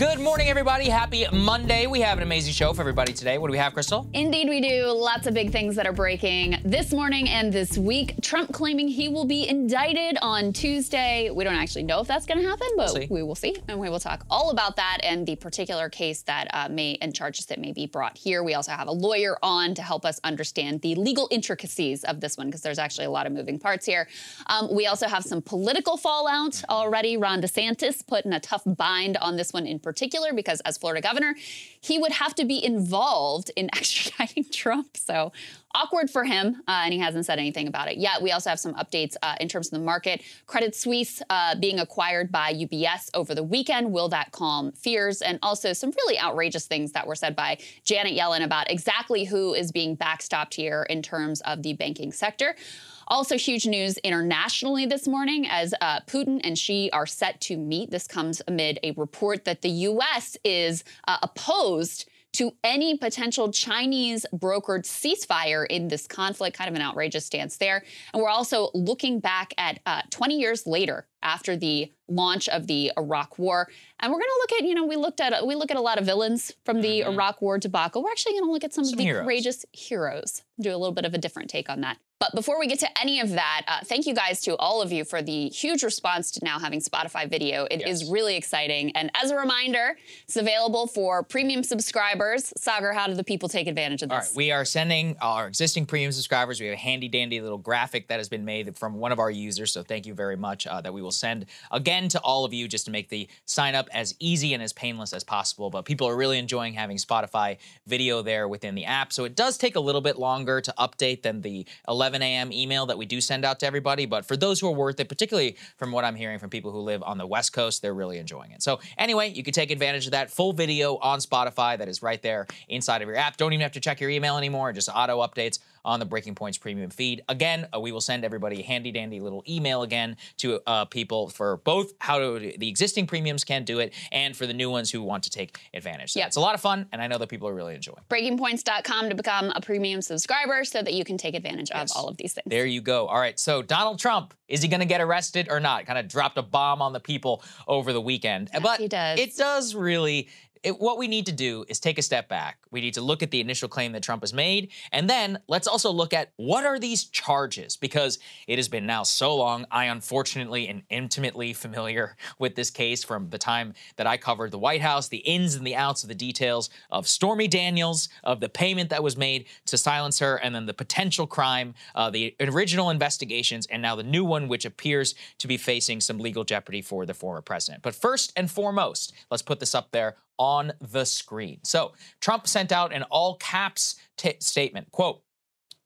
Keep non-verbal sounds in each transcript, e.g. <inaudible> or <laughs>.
Good morning, everybody. Happy Monday. We have an amazing show for everybody today. What do we have, Krystal? Indeed, we do. Lots of big things that are breaking this morning and this week. Trump claiming he will be indicted on Tuesday. We don't actually know if that's going to happen, but We'll we will see. And we will talk all about that and the particular case that uh, may and charges that may be brought here. We also have a lawyer on to help us understand the legal intricacies of this one because there's actually a lot of moving parts here. Um, we also have some political fallout already. Ron DeSantis put in a tough bind on this one in particular because as Florida governor, he would have to be involved in <laughs> extraditing Trump. So awkward for him, uh, and he hasn't said anything about it yet. We also have some updates uh, in terms of the market. Credit Suisse uh, being acquired by UBS over the weekend. Will that calm fears? And also some really outrageous things that were said by Janet Yellen about exactly who is being backstopped here in terms of the banking sector. Also, huge news internationally this morning as uh, Putin and Xi are set to meet. This comes amid a report that the U.S. is uh, opposed to any potential Chinese brokered ceasefire in this conflict. Kind of an outrageous stance there. And we're also looking back at uh, 20 years later after the launch of the Iraq War. And we're going to look at, you know, we looked at we look at a lot of villains from the Iraq War debacle. We're actually going to look at some, Some of the heroes. courageous heroes. Do a little bit of a different take on that. But before we get to any of that, uh, thank you guys to all of you for the huge response to now having Spotify video. It is Yes. really exciting. And as a reminder, it's available for premium subscribers. Saagar, how do the people take advantage of this? All right, we are sending our existing premium subscribers. We have a handy dandy little graphic that has been made from one of our users. So thank you very much. Uh, that we will send again to all of you just to make the sign up as easy and as painless as possible. But people are really enjoying having Spotify video there within the app. So it does take a little bit longer to update than the 11 a.m. email that we do send out to everybody. But for those who are worth it, particularly from what I'm hearing from people who live on the West Coast, they're really enjoying it. So anyway, you can take advantage of that full video on Spotify that is right there inside of your app. Don't even have to check your email anymore. Just auto updates on the Breaking Points premium feed. Again, uh, we will send everybody a handy dandy little email again to uh, people for both how to, the existing premiums can do it and for the new ones who want to take advantage. So Yep. It's a lot of fun, and I know that people are really enjoying. breakingpoints.com to become a premium subscriber so that you can take advantage Yes. of all of these things. There you go. All right. So Donald Trump is he going to get arrested or not? Kind of dropped a bomb on the people over the weekend. Yes, but he does. it does really it, what we need to do is take a step back. We need to look at the initial claim that Trump has made, and then let's also look at what are these charges because it has been now so long. I unfortunately am intimately familiar <laughs> with this case from the time that I covered the White House, the ins and the outs of the details of Stormy Daniels, of the payment that was made to silence her, and then the potential crime, uh, the original investigations, and now the new one, which appears to be facing some legal jeopardy for the former president. But first and foremost, let's put this up there on the screen. So Trump sent out an all caps t- statement, quote,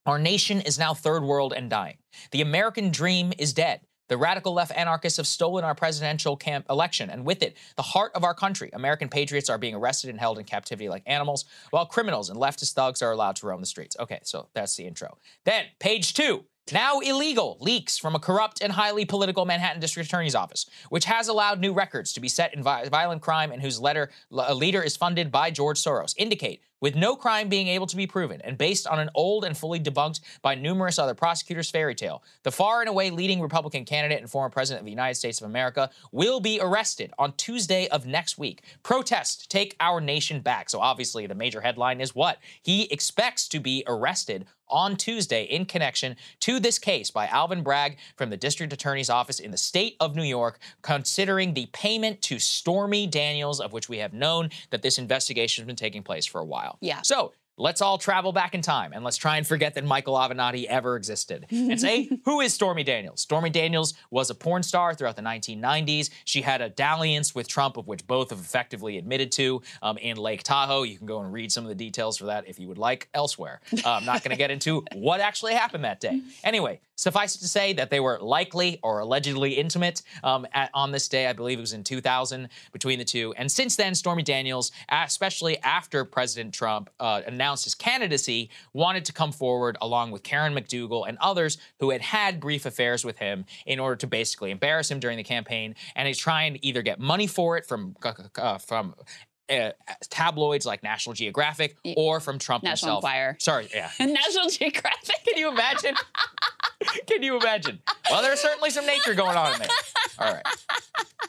our nation is now third world and dying. The American dream is dead. The radical left anarchists have stolen our presidential camp election, and with it, the heart of our country. American patriots are being arrested and held in captivity like animals, while criminals and leftist thugs are allowed to roam the streets. Okay, so that's the intro. Then, page two. Now illegal leaks from a corrupt and highly political Manhattan District Attorney's Office, which has allowed new records to be set in violent crime and whose letter, leader is funded by George Soros, indicate with no crime being able to be proven, and based on an old and fully debunked by numerous other prosecutors fairy tale, the far and away leading Republican candidate and former president of the United States of America will be arrested on Tuesday of next week. Protest, take our nation back. So obviously, the major headline is what? He expects to be arrested on Tuesday in connection to this case by Alvin Bragg from the District Attorney's Office in the state of New York, considering the payment to Stormy Daniels, of which we have known that this investigation has been taking place for a while. Yeah. So Let's all travel back in time and let's try and forget that Michael Avenatti ever existed and say, <laughs> who is Stormy Daniels? Stormy Daniels was a porn star throughout the 1990s. She had a dalliance with Trump, of which both have effectively admitted to um, in Lake Tahoe. You can go and read some of the details for that if you would like elsewhere. Uh, I'm not going to get into <laughs> what actually happened that day. Anyway, Suffice it to say that they were likely or allegedly intimate um, at, on this day. I believe it was in 2000 between the two. And since then, Stormy Daniels, especially after President Trump uh, announced his candidacy, wanted to come forward along with Karen McDougal and others who had had brief affairs with him in order to basically embarrass him during the campaign. And he's trying to either get money for it from uh, from uh, tabloids like National Geographic or from Trump National himself. Enquirer. Sorry, yeah. <laughs> National Geographic. Can you imagine? <laughs> Can you imagine? Well, there's certainly some nature going on in there. All right.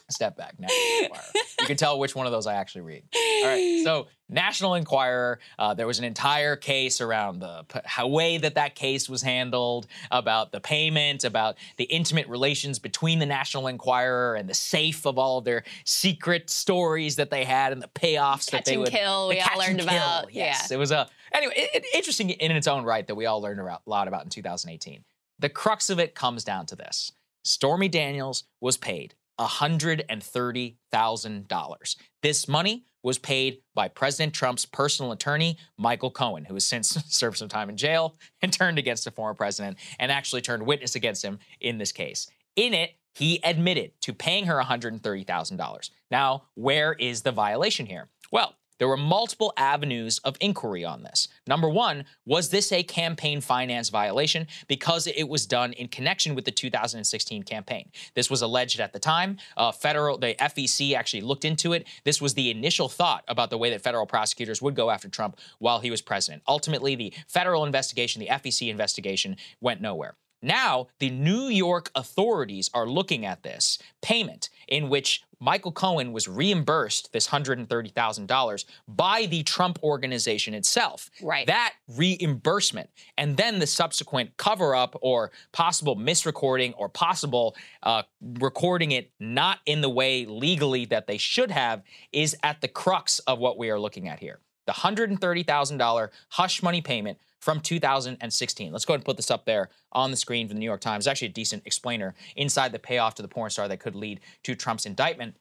Step back. National Enquirer. You can tell which one of those I actually read. All right. So, National Enquirer, uh, there was an entire case around the how way that that case was handled, about the payment, about the intimate relations between the National Enquirer and the safe of all of their secret stories that they had and the payoffs catch that they and would kill. the We all learned kill, about. Yes, Yeah. it was a anyway it, it- interesting in its own right that we all learned a lot about in 2018. The crux of it comes down to this: Stormy Daniels was paid $130,000. This money was paid by President Trump's personal attorney, Michael Cohen, who has since <laughs> served some time in jail and turned against the former president and actually turned witness against him in this case. In it, he admitted to paying her $130,000. Now, where is the violation here? Well, there were multiple avenues of inquiry on this. Number one, was this a campaign finance violation because it was done in connection with the 2016 campaign? This was alleged at the time. Uh, federal, the FEC actually looked into it. This was the initial thought about the way that federal prosecutors would go after Trump while he was president. Ultimately, the federal investigation, the FEC investigation, went nowhere. Now, the New York authorities are looking at this payment in which Michael Cohen was reimbursed this $130,000 by the Trump organization itself. Right. That reimbursement and then the subsequent cover up or possible misrecording or possible uh, recording it not in the way legally that they should have is at the crux of what we are looking at here. The $130,000 hush money payment from 2016. Let's go ahead and put this up there on the screen from the New York Times. Actually, a decent explainer inside the payoff to the porn star that could lead to Trump's indictment.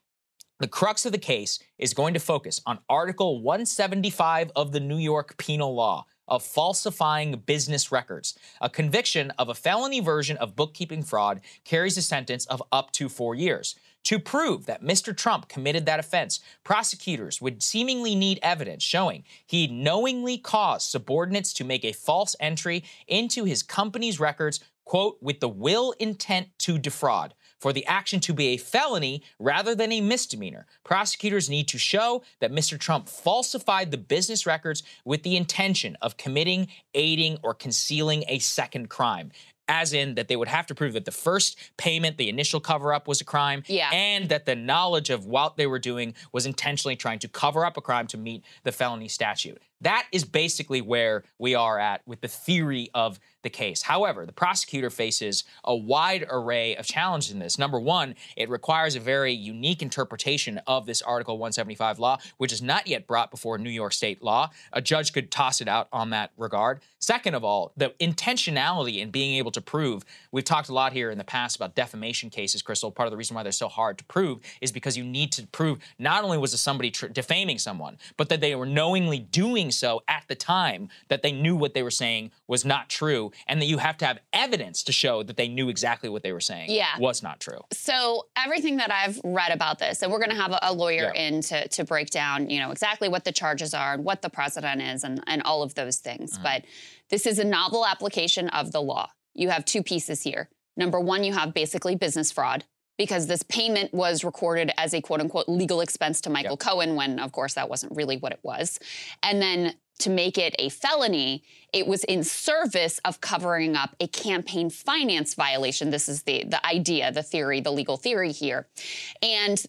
The crux of the case is going to focus on Article 175 of the New York Penal Law of falsifying business records. A conviction of a felony version of bookkeeping fraud carries a sentence of up to four years. To prove that Mr. Trump committed that offense, prosecutors would seemingly need evidence showing he knowingly caused subordinates to make a false entry into his company's records, quote, with the will intent to defraud. For the action to be a felony rather than a misdemeanor, prosecutors need to show that Mr. Trump falsified the business records with the intention of committing, aiding, or concealing a second crime. As in that they would have to prove that the first payment, the initial cover up, was a crime, Yeah. and that the knowledge of what they were doing was intentionally trying to cover up a crime to meet the felony statute. That is basically where we are at with the theory of the case. However, the prosecutor faces a wide array of challenges in this. Number one, it requires a very unique interpretation of this Article 175 law, which is not yet brought before New York state law. A judge could toss it out on that regard. Second of all, the intentionality in being able to prove. We've talked a lot here in the past about defamation cases, Krystal. Part of the reason why they're so hard to prove is because you need to prove not only was somebody defaming someone, but that they were knowingly doing so at the time that they knew what they were saying was not true, and that you have to have evidence to show that they knew exactly what they were saying Yeah. was not true. So everything that I've read about this, and we're going to have a, a lawyer Yeah. in to, to break down, you know, exactly what the charges are and what the president is and, and all of those things. Mm-hmm. But this is a novel application of the law. You have two pieces here. Number one, you have basically business fraud because this payment was recorded as a quote unquote legal expense to Michael Yep. Cohen when, of course, that wasn't really what it was. And then to make it a felony, it was in service of covering up a campaign finance violation. This is the the idea, the theory, the legal theory here. And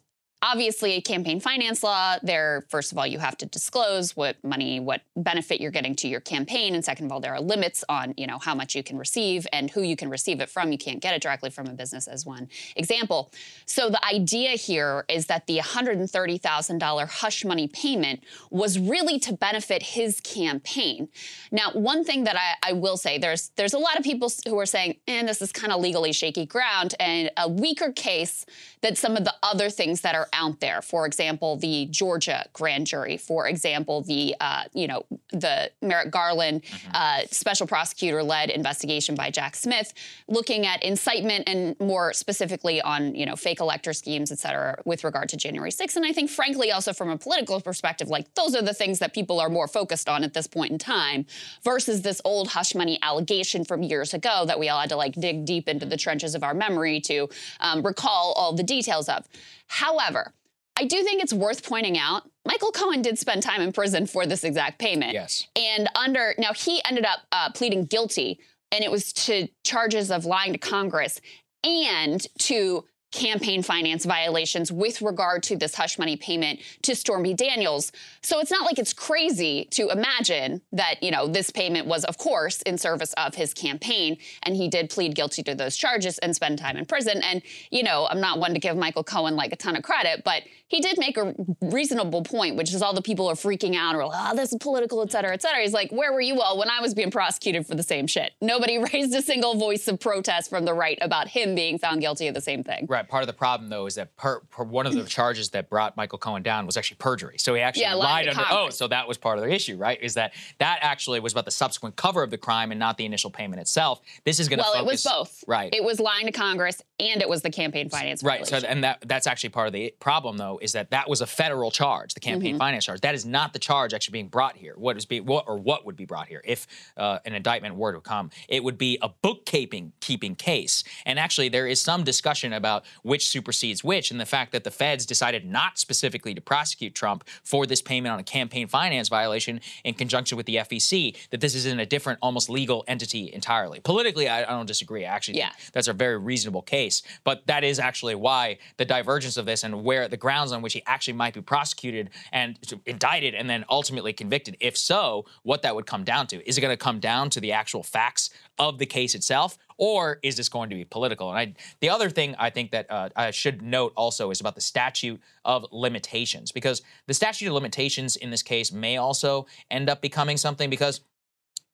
obviously campaign finance law there first of all you have to disclose what money what benefit you're getting to your campaign and second of all there are limits on you know how much you can receive and who you can receive it from. You can't get it directly from a business as one example. So the idea here is that the $130000 hush money payment was really to benefit his campaign. Now one thing that i, I will say there's there's a lot of people who are saying and this is kind of legally shaky ground and a weaker case than some of the other things that are out there. For example, the Georgia grand jury. For example, the uh, you know the Merrick Garland uh, special prosecutor-led investigation by Jack Smith, looking at incitement and more specifically on you know fake elector schemes, et cetera, with regard to January 6th. And I think, frankly, also from a political perspective, like those are the things that people are more focused on at this point in time, versus this old hush money allegation from years ago that we all had to like dig deep into the trenches of our memory to um, recall all the details of. However, I do think it's worth pointing out Michael Cohen did spend time in prison for this exact payment. Yes. And under, now he ended up uh, pleading guilty, and it was to charges of lying to Congress and to campaign finance violations with regard to this hush money payment to Stormy Daniels. So it's not like it's crazy to imagine that, you know, this payment was, of course, in service of his campaign. And he did plead guilty to those charges and spend time in prison. And, you know, I'm not one to give Michael Cohen like a ton of credit, but he did make a reasonable point, which is all the people are freaking out or like, oh, this is political, et cetera, et cetera. He's like, where were you all when I was being prosecuted for the same shit? Nobody <laughs> raised a single voice of protest from the right about him being found guilty of the same thing. Right. Part of the problem, though, is that per, per one of the <clears throat> charges that brought Michael Cohen down was actually perjury. So he actually Yeah, lied under oath. So that was part of the issue, right? Is that that actually was about the subsequent cover of the crime and not the initial payment itself. This is going to Well, focus. it was both. Right. It was lying to Congress and it was the campaign finance Right. So, and that that's actually part of the problem, though, is that that was a federal charge, the campaign Mm-hmm. finance charge. That is not the charge actually being brought here. What is being, what or what would be brought here if uh, an indictment were to come? It would be a bookkeeping keeping case. And actually, there is some discussion about which supersedes which, and the fact that the feds decided not specifically to prosecute Trump for this payment on a campaign finance violation in conjunction with the FEC. That this is in a different, almost legal entity entirely. Politically, I, I don't disagree. I actually Yeah. think that's a very reasonable case. But that is actually why the divergence of this and where the grounds on which he actually might be prosecuted and indicted and then ultimately convicted. If so, what that would come down to is it going to come down to the actual facts of the case itself, or is this going to be political? And I, the other thing I think that uh, I should note also is about the statute of limitations, because the statute of limitations in this case may also end up becoming something because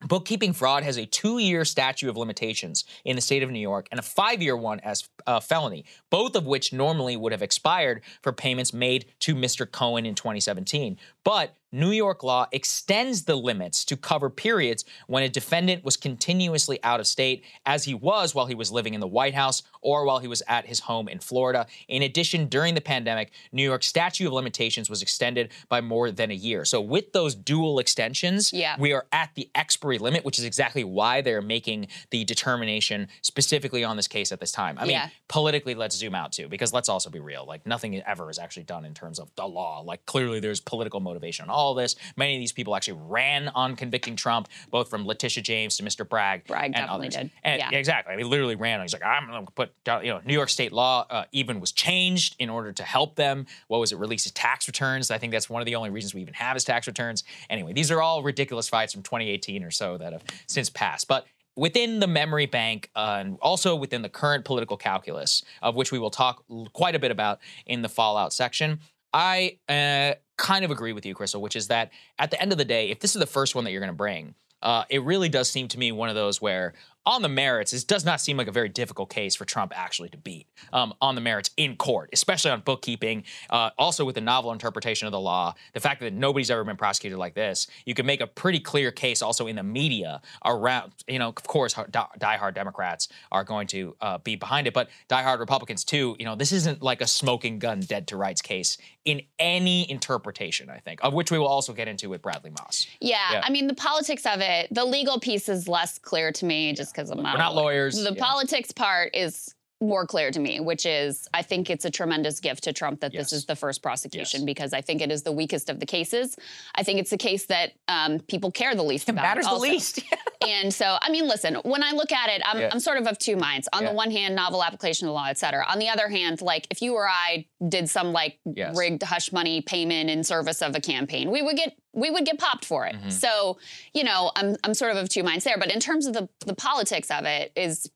Bookkeeping fraud has a two year statute of limitations in the state of New York and a five year one as a felony, both of which normally would have expired for payments made to Mr. Cohen in 2017. But New York law extends the limits to cover periods when a defendant was continuously out of state, as he was while he was living in the White House or while he was at his home in Florida. In addition, during the pandemic, New York's statute of limitations was extended by more than a year. So, with those dual extensions, Yeah. we are at the expiry limit, which is exactly why they're making the determination specifically on this case at this time. I mean, Yeah. politically, let's zoom out too, because let's also be real. Like, nothing ever is actually done in terms of the law. Like, clearly, there's political motivation. All all this. Many of these people actually ran on convicting Trump, both from Letitia James to Mr. Bragg. Bragg and others. did. And, Yeah. exactly. I mean, literally ran. He's like, I'm going to put, uh, you know, New York state law uh, even was changed in order to help them. What was it? Release his tax returns. I think that's one of the only reasons we even have his tax returns. Anyway, these are all ridiculous fights from 2018 or so that have since passed. But within the memory bank uh, and also within the current political calculus, of which we will talk l- quite a bit about in the Fallout section, I uh, kind of agree with you, Krystal, which is that at the end of the day, if this is the first one that you're going to bring, uh, it really does seem to me one of those where, on the merits, this does not seem like a very difficult case for Trump actually to beat um, on the merits in court, especially on bookkeeping. Uh, also, with the novel interpretation of the law, the fact that nobody's ever been prosecuted like this, you can make a pretty clear case also in the media around, you know, of course, die- diehard Democrats are going to uh, be behind it, but diehard Republicans too. You know, this isn't like a smoking gun, dead to rights case in any interpretation, I think, of which we will also get into with Bradley Moss. Yeah, Yeah. I mean the politics of it, the legal piece is less clear to me just because I'm not. We're not lawyers. The Yeah. politics part is more clear to me, which is I think it's a tremendous gift to Trump that Yes. this is the first prosecution Yes. because I think it is the weakest of the cases. I think it's the case that um, people care the least It about. matters the least. <laughs> And so, I mean, listen, when I look at it, I'm, Yeah. I'm sort of of two minds. On Yeah. the one hand, novel application of the law, et cetera. On the other hand, like if you or I did some like Yes. rigged hush money payment in service of a campaign, we would get we would get popped for it. Mm-hmm. So, you know, I'm I'm sort of of two minds there. But in terms of the the politics of it, is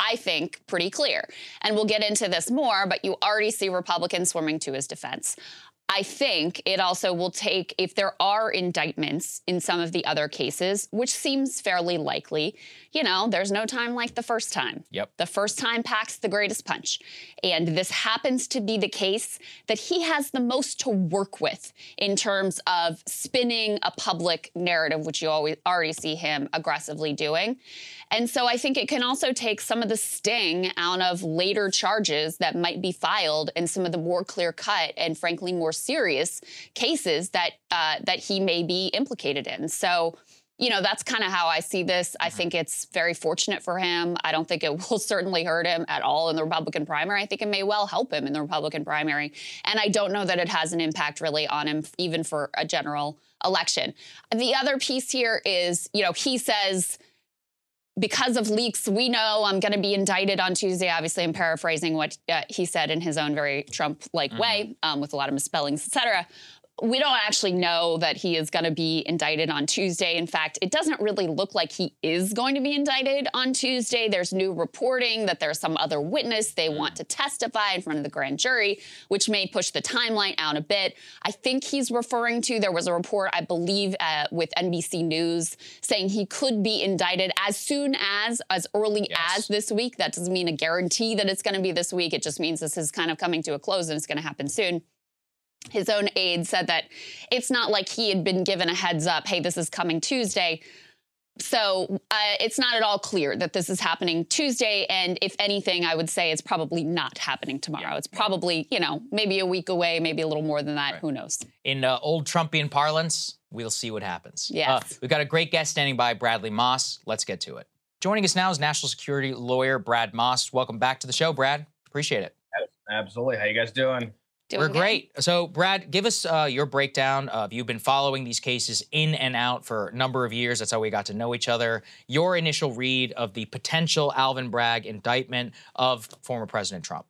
I think pretty clear. And we'll get into this more, but you already see Republicans swimming to his defense. I think it also will take, if there are indictments in some of the other cases, which seems fairly likely, you know, there's no time like the first time. Yep. The first time packs the greatest punch. And this happens to be the case that he has the most to work with in terms of spinning a public narrative, which you always already see him aggressively doing. And so I think it can also take some of the sting out of later charges that might be filed and some of the more clear cut and frankly more serious cases that uh, that he may be implicated in. So you know, that's kind of how I see this. I think it's very fortunate for him. I don't think it <laughs> will certainly hurt him at all in the Republican primary. I think it may well help him in the Republican primary. And I don't know that it has an impact really on him, even for a general election. The other piece here is, you know, he says, because of leaks, we know I'm going to be indicted on Tuesday. Obviously, I'm paraphrasing what uh, he said in his own very Trump-like way, um, with a lot of misspellings, et cetera. We don't actually know that he is going to be indicted on Tuesday. In fact, it doesn't really look like he is going to be indicted on Tuesday. There's new reporting that there's some other witness they want to testify in front of the grand jury, which may push the timeline out a bit. I think he's referring to there was a report, I believe, uh, with NBC News saying he could be indicted as soon as, as early Yes. as this week. That doesn't mean a guarantee that it's going to be this week. It just means this is kind of coming to a close and it's going to happen soon. His own aide said that it's not like he had been given a heads up, hey, this is coming Tuesday. So uh, it's not at all clear that this is happening Tuesday. And if anything, I would say it's probably not happening tomorrow. It's probably, you know, maybe a week away, maybe a little more than that. Who knows? In uh, old Trumpian parlance, we'll see what happens. Yes. Uh, we've got a great guest standing by, Bradley Moss. Let's get to it. Joining us now is national security lawyer Brad Moss. Welcome back to the show, Brad. Appreciate it. Absolutely. How you guys doing? Doing We're good? great. So, Brad, give us uh, your breakdown of you've been following these cases in and out for a number of years. That's how we got to know each other. Your initial read of the potential Alvin Bragg indictment of former President Trump.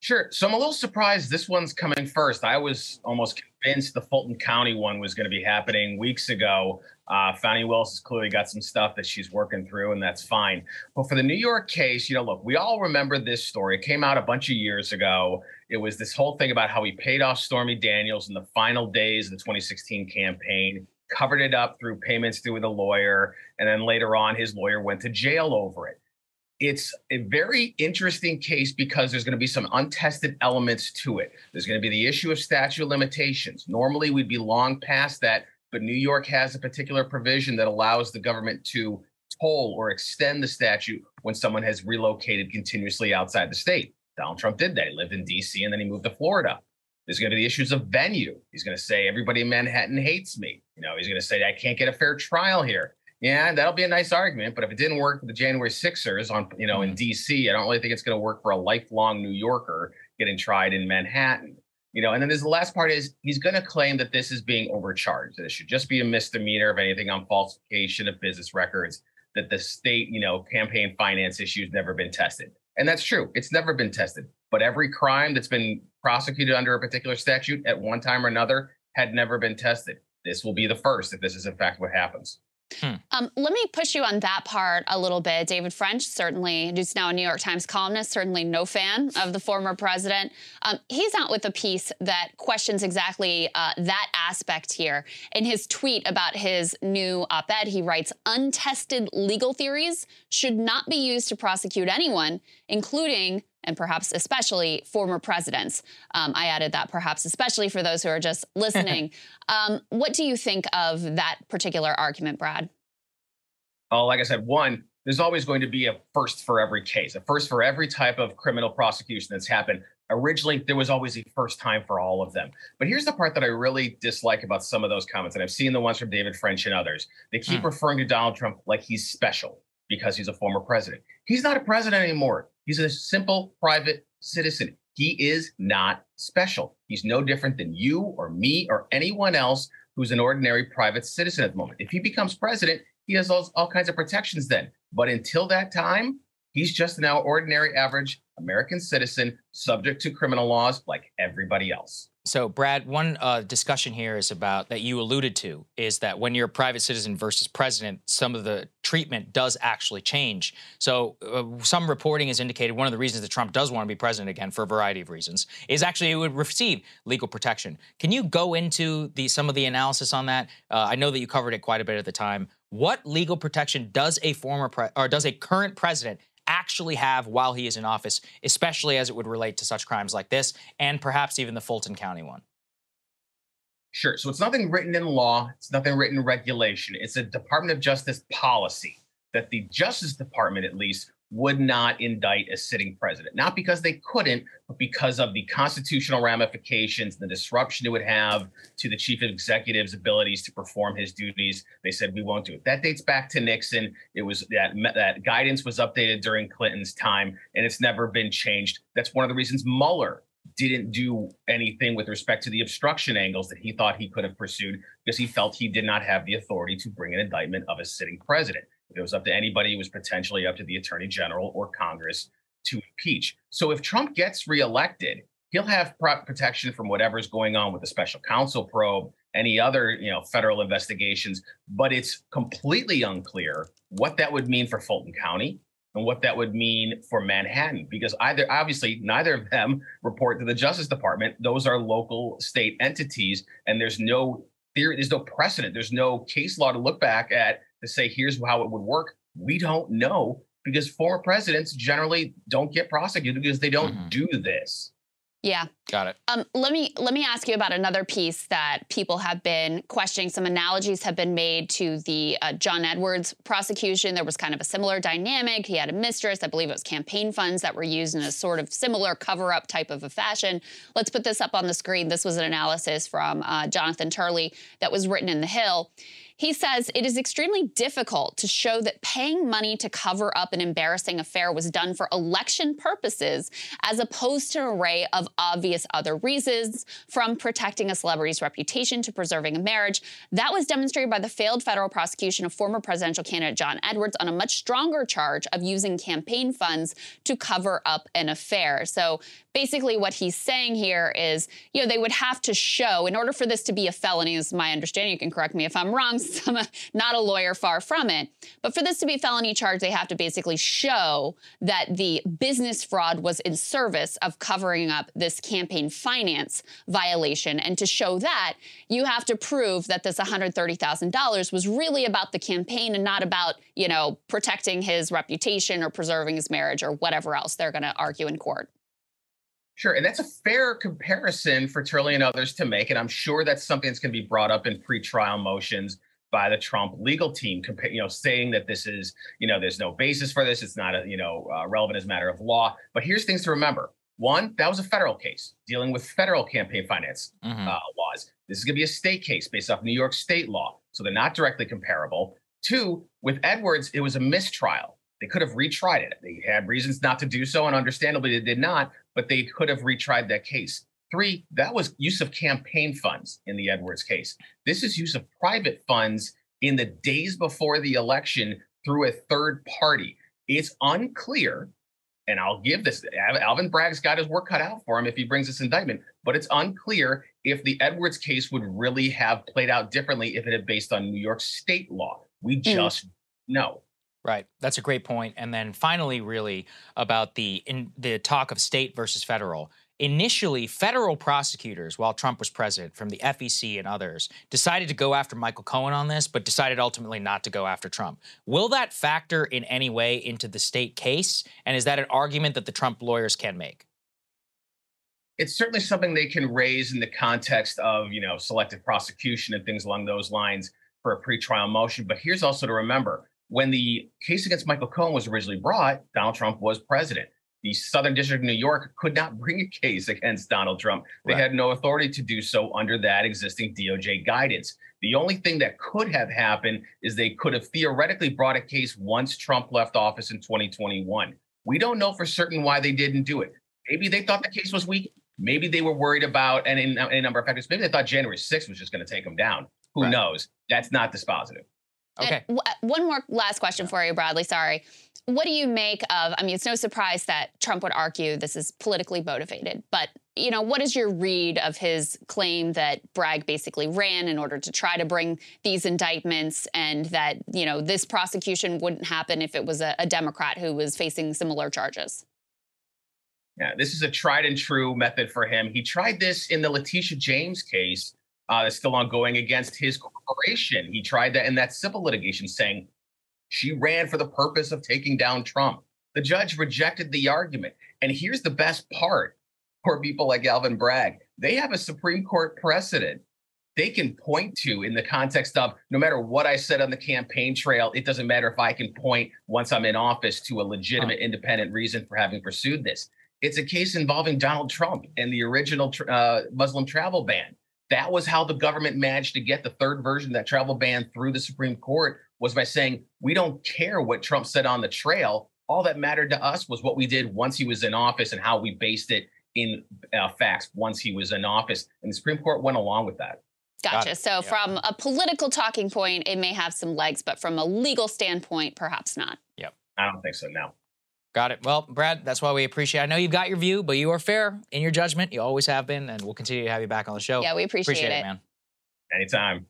Sure. So I'm a little surprised this one's coming first. I was almost convinced the Fulton County one was going to be happening weeks ago. Uh, Fani Willis has clearly got some stuff that she's working through, and that's fine. But for the New York case, you know, look, we all remember this story. It came out a bunch of years ago. It was this whole thing about how he paid off Stormy Daniels in the final days of the 2016 campaign, covered it up through payments through the lawyer, and then later on, his lawyer went to jail over it. It's a very interesting case because there's going to be some untested elements to it. There's going to be the issue of statute of limitations. Normally, we'd be long past that, but New York has a particular provision that allows the government to toll or extend the statute when someone has relocated continuously outside the state. Donald Trump did that. He lived in D.C. and then he moved to Florida. There's going to be issues of venue. He's going to say everybody in Manhattan hates me. You know, he's going to say I can't get a fair trial here. Yeah, that'll be a nice argument. But if it didn't work for the January Sixers on, you know, in mm-hmm. D.C., I don't really think it's going to work for a lifelong New Yorker getting tried in Manhattan. You know, and then there's the last part is he's going to claim that this is being overcharged. That it should just be a misdemeanor of anything on falsification of business records. That the state, you know, campaign finance issue's never been tested, and that's true. It's never been tested. But every crime that's been prosecuted under a particular statute at one time or another had never been tested. This will be the first if this is in fact what happens. Hmm. Um, let me push you on that part a little bit. David French, certainly, who's now a New York Times columnist, certainly no fan of the former president. Um, he's out with a piece that questions exactly uh, that aspect here. In his tweet about his new op ed, he writes Untested legal theories should not be used to prosecute anyone, including and perhaps especially former presidents. Um, I added that perhaps especially for those who are just <laughs> listening. um, what do you think of that particular argument, Brad? Oh, like I said, one, there's always going to be a first for every case, a first for every type of criminal prosecution that's happened. Originally, there was always a first time for all of them. But here's the part that I really dislike about some of those comments, and I've seen the ones from David French and others. They keep hmm. referring to Donald Trump like he's special because he's a former president. He's not a president anymore. He's a simple private citizen. He is not special. He's no different than you or me or anyone else who's an ordinary private citizen at the moment. If he becomes president, he has all, all kinds of protections then. But until that time, he's just an ordinary, average American citizen subject to criminal laws like everybody else. So, Brad, one uh, discussion here is about that you alluded to is that when you're a private citizen versus president, some of the treatment does actually change. So, uh, some reporting has indicated one of the reasons that Trump does want to be president again, for a variety of reasons, is actually he would receive legal protection. Can you go into the some of the analysis on that? Uh, I know that you covered it quite a bit at the time. What legal protection does a former pre- or does a current president actually have while he is in office, especially as it would relate to such crimes like this and perhaps even the Fulton County one? Sure. So it's nothing written in law, it's nothing written in regulation. It's a Department of Justice policy that the Justice Department, at least, would not indict a sitting president, not because they couldn't, but because of the constitutional ramifications, the disruption it would have to the chief executive's abilities to perform his duties. They said we won't do it. That dates back to Nixon. It was that that guidance was updated during Clinton's time, and it's never been changed. That's one of the reasons Mueller didn't do anything with respect to the obstruction angles that he thought he could have pursued because he felt he did not have the authority to bring an indictment of a sitting president. It was up to anybody, it was potentially up to the attorney general or Congress to impeach. So if Trump gets reelected, he'll have protection from whatever's going on with the special counsel probe, any other you know federal investigations. But it's completely unclear what that would mean for Fulton County and what that would mean for Manhattan, because either obviously neither of them report to the Justice Department. Those are local state entities, and there's no theory, there's no precedent, there's no case law to look back at to say here's how it would work. We don't know because former presidents generally don't get prosecuted because they don't mm-hmm. do this. Yeah. Got it. Um, let me let me ask you about another piece that people have been questioning. Some analogies have been made to the uh, John Edwards prosecution. There was kind of a similar dynamic. He had a mistress. I believe it was campaign funds that were used in a sort of similar cover-up type of a fashion. Let's put this up on the screen. This was an analysis from uh, Jonathan Turley that was written in The Hill. He says it is extremely difficult to show that paying money to cover up an embarrassing affair was done for election purposes, as opposed to an array of obvious other reasons, from protecting a celebrity's reputation to preserving a marriage. That was demonstrated by the failed federal prosecution of former presidential candidate John Edwards on a much stronger charge of using campaign funds to cover up an affair. So basically, what he's saying here is, you know, they would have to show, in order for this to be a felony, is my understanding, you can correct me if I'm wrong, <laughs> I'm a, not a lawyer, far from it. But for this to be a felony charge, they have to basically show that the business fraud was in service of covering up this campaign finance violation. And to show that, you have to prove that this $130,000 was really about the campaign and not about, you know, protecting his reputation or preserving his marriage or whatever else they're going to argue in court. Sure, and that's a fair comparison for Turley and others to make, and I'm sure that's something that's going to be brought up in pretrial motions by the Trump legal team, you know, saying that this is, you know, there's no basis for this. It's not a, you know, uh, relevant as a matter of law. But here's things to remember. One, that was a federal case dealing with federal campaign finance mm-hmm. uh, laws. This is going to be a state case based off New York state law. So they're not directly comparable. Two, with Edwards, it was a mistrial. They could have retried it. They had reasons not to do so, and understandably, they did not, but they could have retried that case. Three, that was use of campaign funds in the Edwards case. This is use of private funds in the days before the election through a third party. It's unclear, and I'll give this Alvin Bragg's got his work cut out for him if he brings this indictment, but it's unclear if the Edwards case would really have played out differently if it had based on New York state law. We hmm. just mm. know. Right. That's a great point. And then finally, really about the in the talk of state versus federal. Initially, federal prosecutors, while Trump was president, from the FEC and others, decided to go after Michael Cohen on this, but decided ultimately not to go after Trump. Will that factor in any way into the state case? And is that an argument that the Trump lawyers can make? It's certainly something they can raise in the context of, you know, selective prosecution and things along those lines for a pretrial motion. But here's also to remember when the case against Michael Cohen was originally brought, Donald Trump was president. The Southern District of New York could not bring a case against Donald Trump. They right. had no authority to do so under that existing DOJ guidance. The only thing that could have happened is they could have theoretically brought a case once Trump left office in 2021. We don't know for certain why they didn't do it. Maybe they thought the case was weak. Maybe they were worried about, and in, in a number of factors, maybe they thought January 6th was just going to take them down. Who right. knows? That's not dispositive. Uh, okay. W- uh, one more last question for you, Bradley. Sorry. What do you make of? I mean, it's no surprise that Trump would argue this is politically motivated, but you know, what is your read of his claim that Bragg basically ran in order to try to bring these indictments, and that you know this prosecution wouldn't happen if it was a, a Democrat who was facing similar charges? Yeah, this is a tried and true method for him. He tried this in the Letitia James case uh, that's still ongoing against his corporation. He tried that in that civil litigation, saying she ran for the purpose of taking down Trump. The judge rejected the argument. And here's the best part for people like Alvin Bragg they have a Supreme Court precedent they can point to in the context of no matter what I said on the campaign trail, it doesn't matter if I can point once I'm in office to a legitimate, independent reason for having pursued this. It's a case involving Donald Trump and the original uh, Muslim travel ban that was how the government managed to get the third version of that travel ban through the Supreme Court was by saying, we don't care what Trump said on the trail. All that mattered to us was what we did once he was in office and how we based it in uh, facts once he was in office. And the Supreme Court went along with that. Gotcha. So, yeah. from a political talking point, it may have some legs, but from a legal standpoint, perhaps not. Yep. I don't think so now. Got it. Well, Brad, that's why we appreciate. I know you've got your view, but you are fair in your judgment. You always have been, and we'll continue to have you back on the show. Yeah, we appreciate, appreciate it. it, man. Anytime.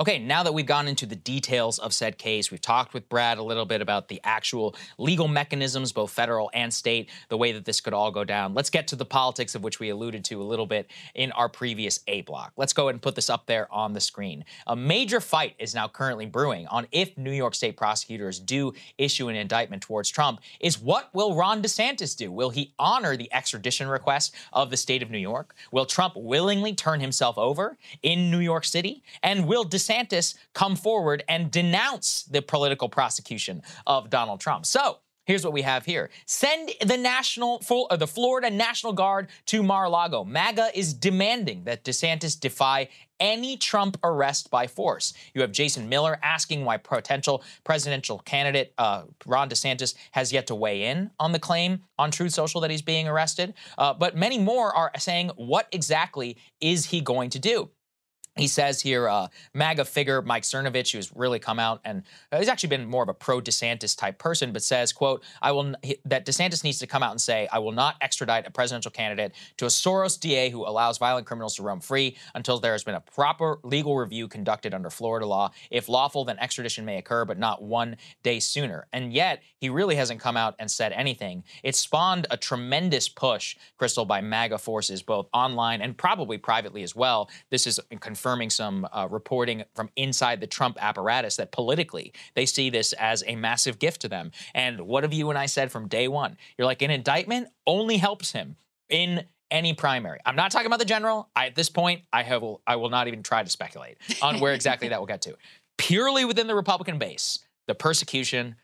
Okay, now that we've gone into the details of said case, we've talked with Brad a little bit about the actual legal mechanisms, both federal and state, the way that this could all go down. Let's get to the politics of which we alluded to a little bit in our previous A block. Let's go ahead and put this up there on the screen. A major fight is now currently brewing on if New York State prosecutors do issue an indictment towards Trump. Is what will Ron DeSantis do? Will he honor the extradition request of the state of New York? Will Trump willingly turn himself over in New York City? And will DeSantis DeSantis come forward and denounce the political prosecution of Donald Trump. So, Here's what we have here. Send the national, or the Florida National Guard to Mar-a-Lago. MAGA is demanding that DeSantis defy any Trump arrest by force. You have Jason Miller asking why potential presidential candidate uh, Ron DeSantis has yet to weigh in on the claim on Truth Social that he's being arrested. Uh, but many more are saying, what exactly is he going to do? He says here, uh, MAGA figure Mike Cernovich, who's really come out and uh, he's actually been more of a pro DeSantis type person, but says, "quote I will that DeSantis needs to come out and say I will not extradite a presidential candidate to a Soros DA who allows violent criminals to roam free until there has been a proper legal review conducted under Florida law. If lawful, then extradition may occur, but not one day sooner." And yet, he really hasn't come out and said anything. It spawned a tremendous push, Krystal, by MAGA forces, both online and probably privately as well. This is confirming some uh, reporting from inside the Trump apparatus that politically they see this as a massive gift to them. And what have you and I said from day one? You're like, an indictment only helps him in any primary. I'm not talking about the general. I, at this point, I have I will not even try to speculate on where exactly that will get to. Purely within the Republican base, the persecution,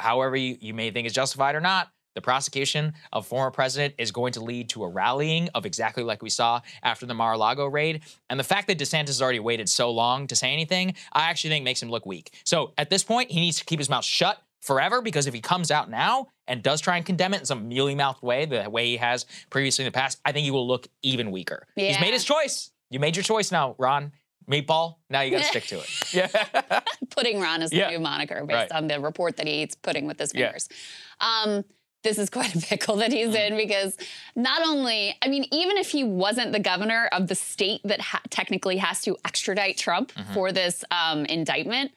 however you, you may think is justified or not, the prosecution of former president is going to lead to a rallying of exactly like we saw after the Mar-a-Lago raid. And the fact that DeSantis has already waited so long to say anything, I actually think makes him look weak. So at this point, he needs to keep his mouth shut forever because if he comes out now and does try and condemn it in some mealy mouthed way, the way he has previously in the past, I think he will look even weaker. Yeah. He's made his choice. You made your choice now, Ron. Meatball, now you got to stick to it. <laughs> Yeah. pudding Ron is the yeah. new moniker based right. on the report that he eats pudding with his fingers. Yeah. Um, this is quite a <laughs> pickle that he's in because not only, I mean, even if he wasn't the governor of the state that ha- technically has to extradite Trump mm-hmm. for this um, indictment,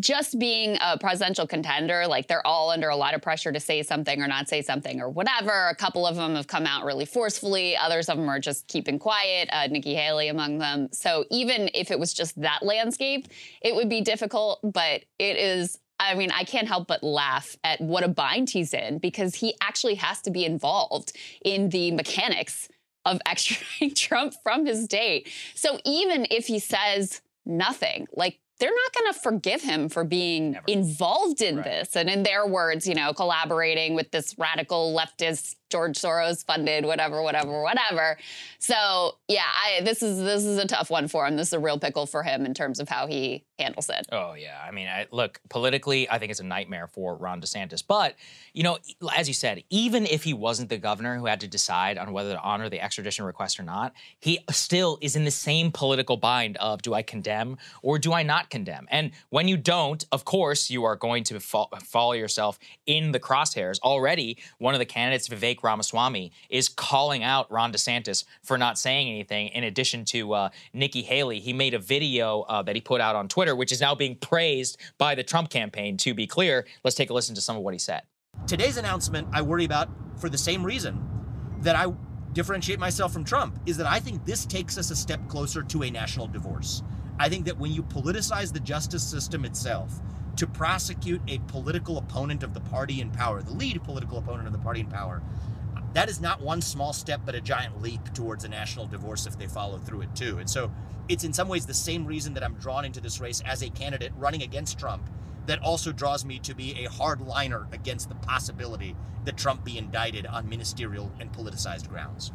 just being a presidential contender, like they're all under a lot of pressure to say something or not say something or whatever. A couple of them have come out really forcefully. Others of them are just keeping quiet. Uh, Nikki Haley among them. So even if it was just that landscape, it would be difficult. But it is. I mean, I can't help but laugh at what a bind he's in because he actually has to be involved in the mechanics of <laughs> extraditing Trump from his state. So even if he says nothing, like they're not going to forgive him for being Never. involved in right. this and in their words you know collaborating with this radical leftist George Soros funded, whatever, whatever, whatever. So yeah, I, this is this is a tough one for him. This is a real pickle for him in terms of how he handles it. Oh yeah, I mean, I, look politically, I think it's a nightmare for Ron DeSantis. But you know, as you said, even if he wasn't the governor who had to decide on whether to honor the extradition request or not, he still is in the same political bind of do I condemn or do I not condemn? And when you don't, of course, you are going to fall, follow yourself in the crosshairs. Already, one of the candidates, Vivek Ramaswamy is calling out Ron DeSantis for not saying anything. In addition to uh, Nikki Haley, he made a video uh, that he put out on Twitter, which is now being praised by the Trump campaign. To be clear, let's take a listen to some of what he said. Today's announcement, I worry about for the same reason that I differentiate myself from Trump, is that I think this takes us a step closer to a national divorce. I think that when you politicize the justice system itself, to prosecute a political opponent of the party in power, the lead political opponent of the party in power, that is not one small step, but a giant leap towards a national divorce if they follow through it too. And so it's in some ways the same reason that I'm drawn into this race as a candidate running against Trump that also draws me to be a hardliner against the possibility that Trump be indicted on ministerial and politicized grounds.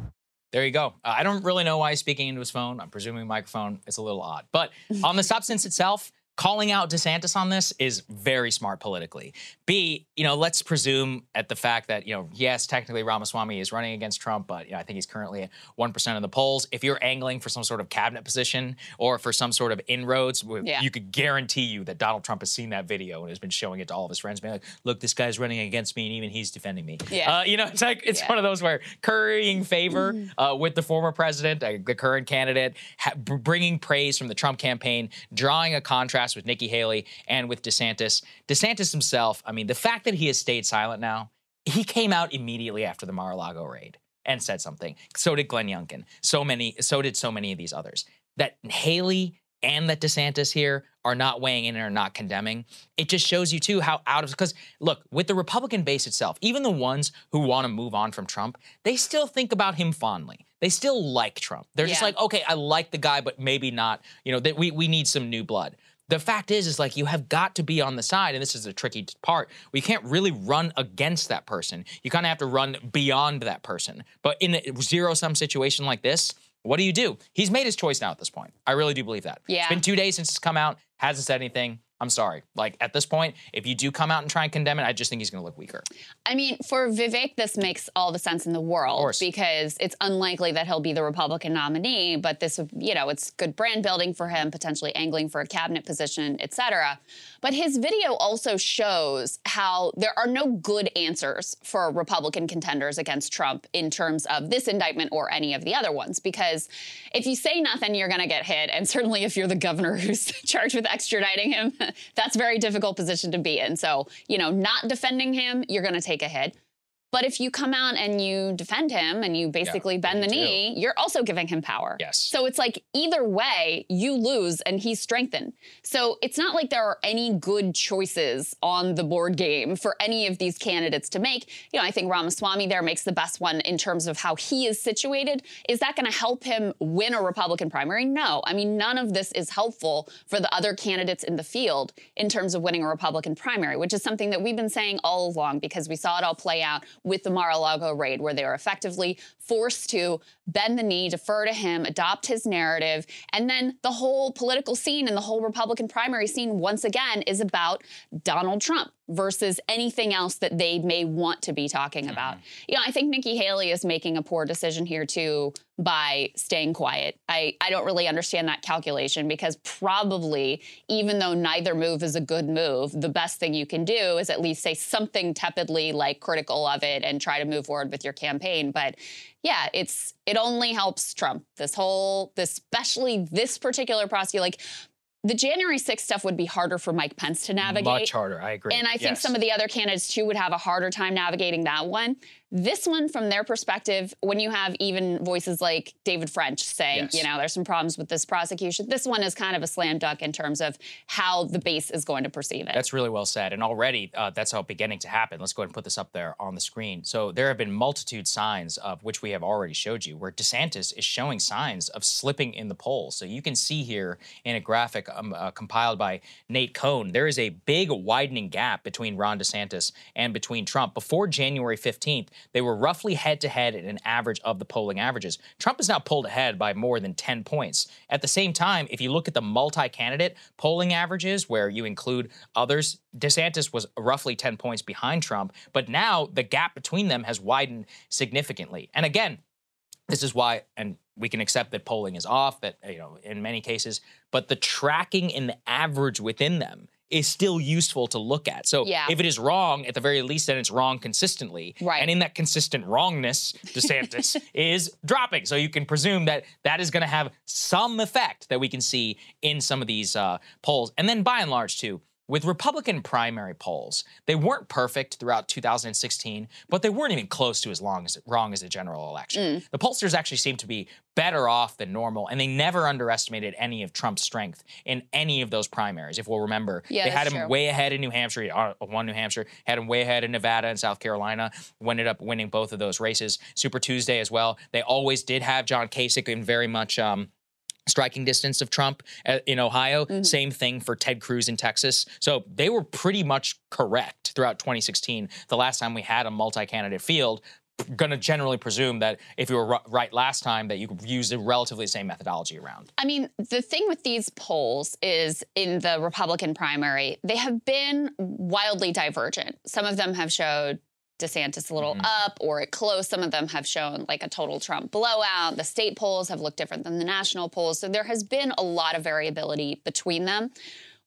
There you go. Uh, I don't really know why he's speaking into his phone. I'm presuming microphone. It's a little odd. But <laughs> on the substance itself, calling out DeSantis on this is very smart politically. B, you know, let's presume at the fact that, you know, yes, technically Ramaswamy is running against Trump, but you know, I think he's currently at 1% of the polls. If you're angling for some sort of cabinet position or for some sort of inroads, yeah. you could guarantee you that Donald Trump has seen that video and has been showing it to all of his friends, being like, look, this guy's running against me and even he's defending me. Yeah. Uh, you know, it's like, it's yeah. one of those where currying favor mm-hmm. uh, with the former president, uh, the current candidate, ha- bringing praise from the Trump campaign, drawing a contrast with Nikki Haley and with DeSantis. DeSantis himself, I mean, the fact that he has stayed silent now, he came out immediately after the Mar-a-Lago raid and said something. So did Glenn Youngkin. So many, so did so many of these others. That Haley and that DeSantis here are not weighing in and are not condemning. It just shows you too how out of because look, with the Republican base itself, even the ones who want to move on from Trump, they still think about him fondly. They still like Trump. They're yeah. just like, okay, I like the guy, but maybe not. You know, that we we need some new blood the fact is is like you have got to be on the side and this is a tricky part. We can't really run against that person. You kind of have to run beyond that person. But in a zero sum situation like this what do you do? He's made his choice now at this point. I really do believe that. Yeah. it's been two days since it's come out hasn't said anything I'm sorry. Like at this point, if you do come out and try and condemn it, I just think he's going to look weaker. I mean, for Vivek, this makes all the sense in the world because it's unlikely that he'll be the Republican nominee. But this, you know, it's good brand building for him, potentially angling for a cabinet position, et cetera. But his video also shows how there are no good answers for Republican contenders against Trump in terms of this indictment or any of the other ones. Because if you say nothing, you're going to get hit. And certainly if you're the governor <laughs> who's charged with extraditing him, <laughs> that's very difficult position to be in. So, you know, not defending him, you're going to take a hit. But if you come out and you defend him and you basically yeah, bend the knee, you're also giving him power. Yes. So it's like either way, you lose and he's strengthened. So it's not like there are any good choices on the board game for any of these candidates to make. You know, I think Ramaswamy there makes the best one in terms of how he is situated. Is that going to help him win a Republican primary? No. I mean, none of this is helpful for the other candidates in the field in terms of winning a Republican primary, which is something that we've been saying all along because we saw it all play out with the Mar-a-Lago raid, where they were effectively forced to bend the knee, defer to him, adopt his narrative. And then the whole political scene and the whole Republican primary scene, once again, is about Donald Trump versus anything else that they may want to be talking Mm-hmm. about. You know, I think Nikki Haley is making a poor decision here too by staying quiet. I, I don't really understand that calculation because probably, even though neither move is a good move, the best thing you can do is at least say something tepidly like critical of it and try to move forward with your campaign. But yeah, it's it only helps Trump. This whole, especially this particular prosecutor, like the January 6th stuff would be harder for Mike Pence to navigate. Much harder. I agree. And I think Yes. some of the other candidates too would have a harder time navigating that one. This one, from their perspective, when you have even voices like David French saying, Yes. you know, there's some problems with this prosecution, this one is kind of a slam dunk in terms of how the base is going to perceive it. That's really well said. And already uh, that's all beginning to happen. Let's go ahead and put this up there on the screen. So there have been multitude signs of which we have already showed you, where DeSantis is showing signs of slipping in the polls. So you can see here in a graphic um, uh, compiled by Nate Cohn, there is a big widening gap between Ron DeSantis and between Trump. Before January 15th, they were roughly head to head at an average of the polling averages. Trump is now pulled ahead by more than 10 points. At the same time, if you look at the multi candidate polling averages, where you include others, DeSantis was roughly 10 points behind Trump, but now the gap between them has widened significantly. And again, this is why, and we can accept that polling is off, that, you know, in many cases, but the tracking in the average within them is still useful to look at. So Yeah. if it is wrong, at the very least, then it's wrong consistently. Right. And in that consistent wrongness, DeSantis <laughs> is dropping. So you can presume that that is going to have some effect that we can see in some of these uh, polls. And then by and large, too, with Republican primary polls, they weren't perfect throughout 2016, but they weren't even close to as long as wrong as the general election. The pollsters actually seemed to be better off than normal, and they never underestimated any of Trump's strength in any of those primaries. If we'll remember, Yeah, they had him true. way ahead in New Hampshire, he, uh, won New Hampshire, had him way ahead in Nevada and South Carolina, ended up winning both of those races. Super Tuesday as well. They always did have John Kasich in very much. Um, striking distance of Trump uh, in Ohio. Mm-hmm. Same thing for Ted Cruz in Texas. So they were pretty much correct throughout 2016. The last time we had a multi-candidate field, going to generally presume that if you were ri- right last time, that you could use the relatively same methodology around. I mean, the thing with these polls is in the Republican primary, they have been wildly divergent. Some of them have showed DeSantis a little mm-hmm. up or it close. Some of them have shown like a total Trump blowout. The state polls have looked different than the national polls. So there has been a lot of variability between them.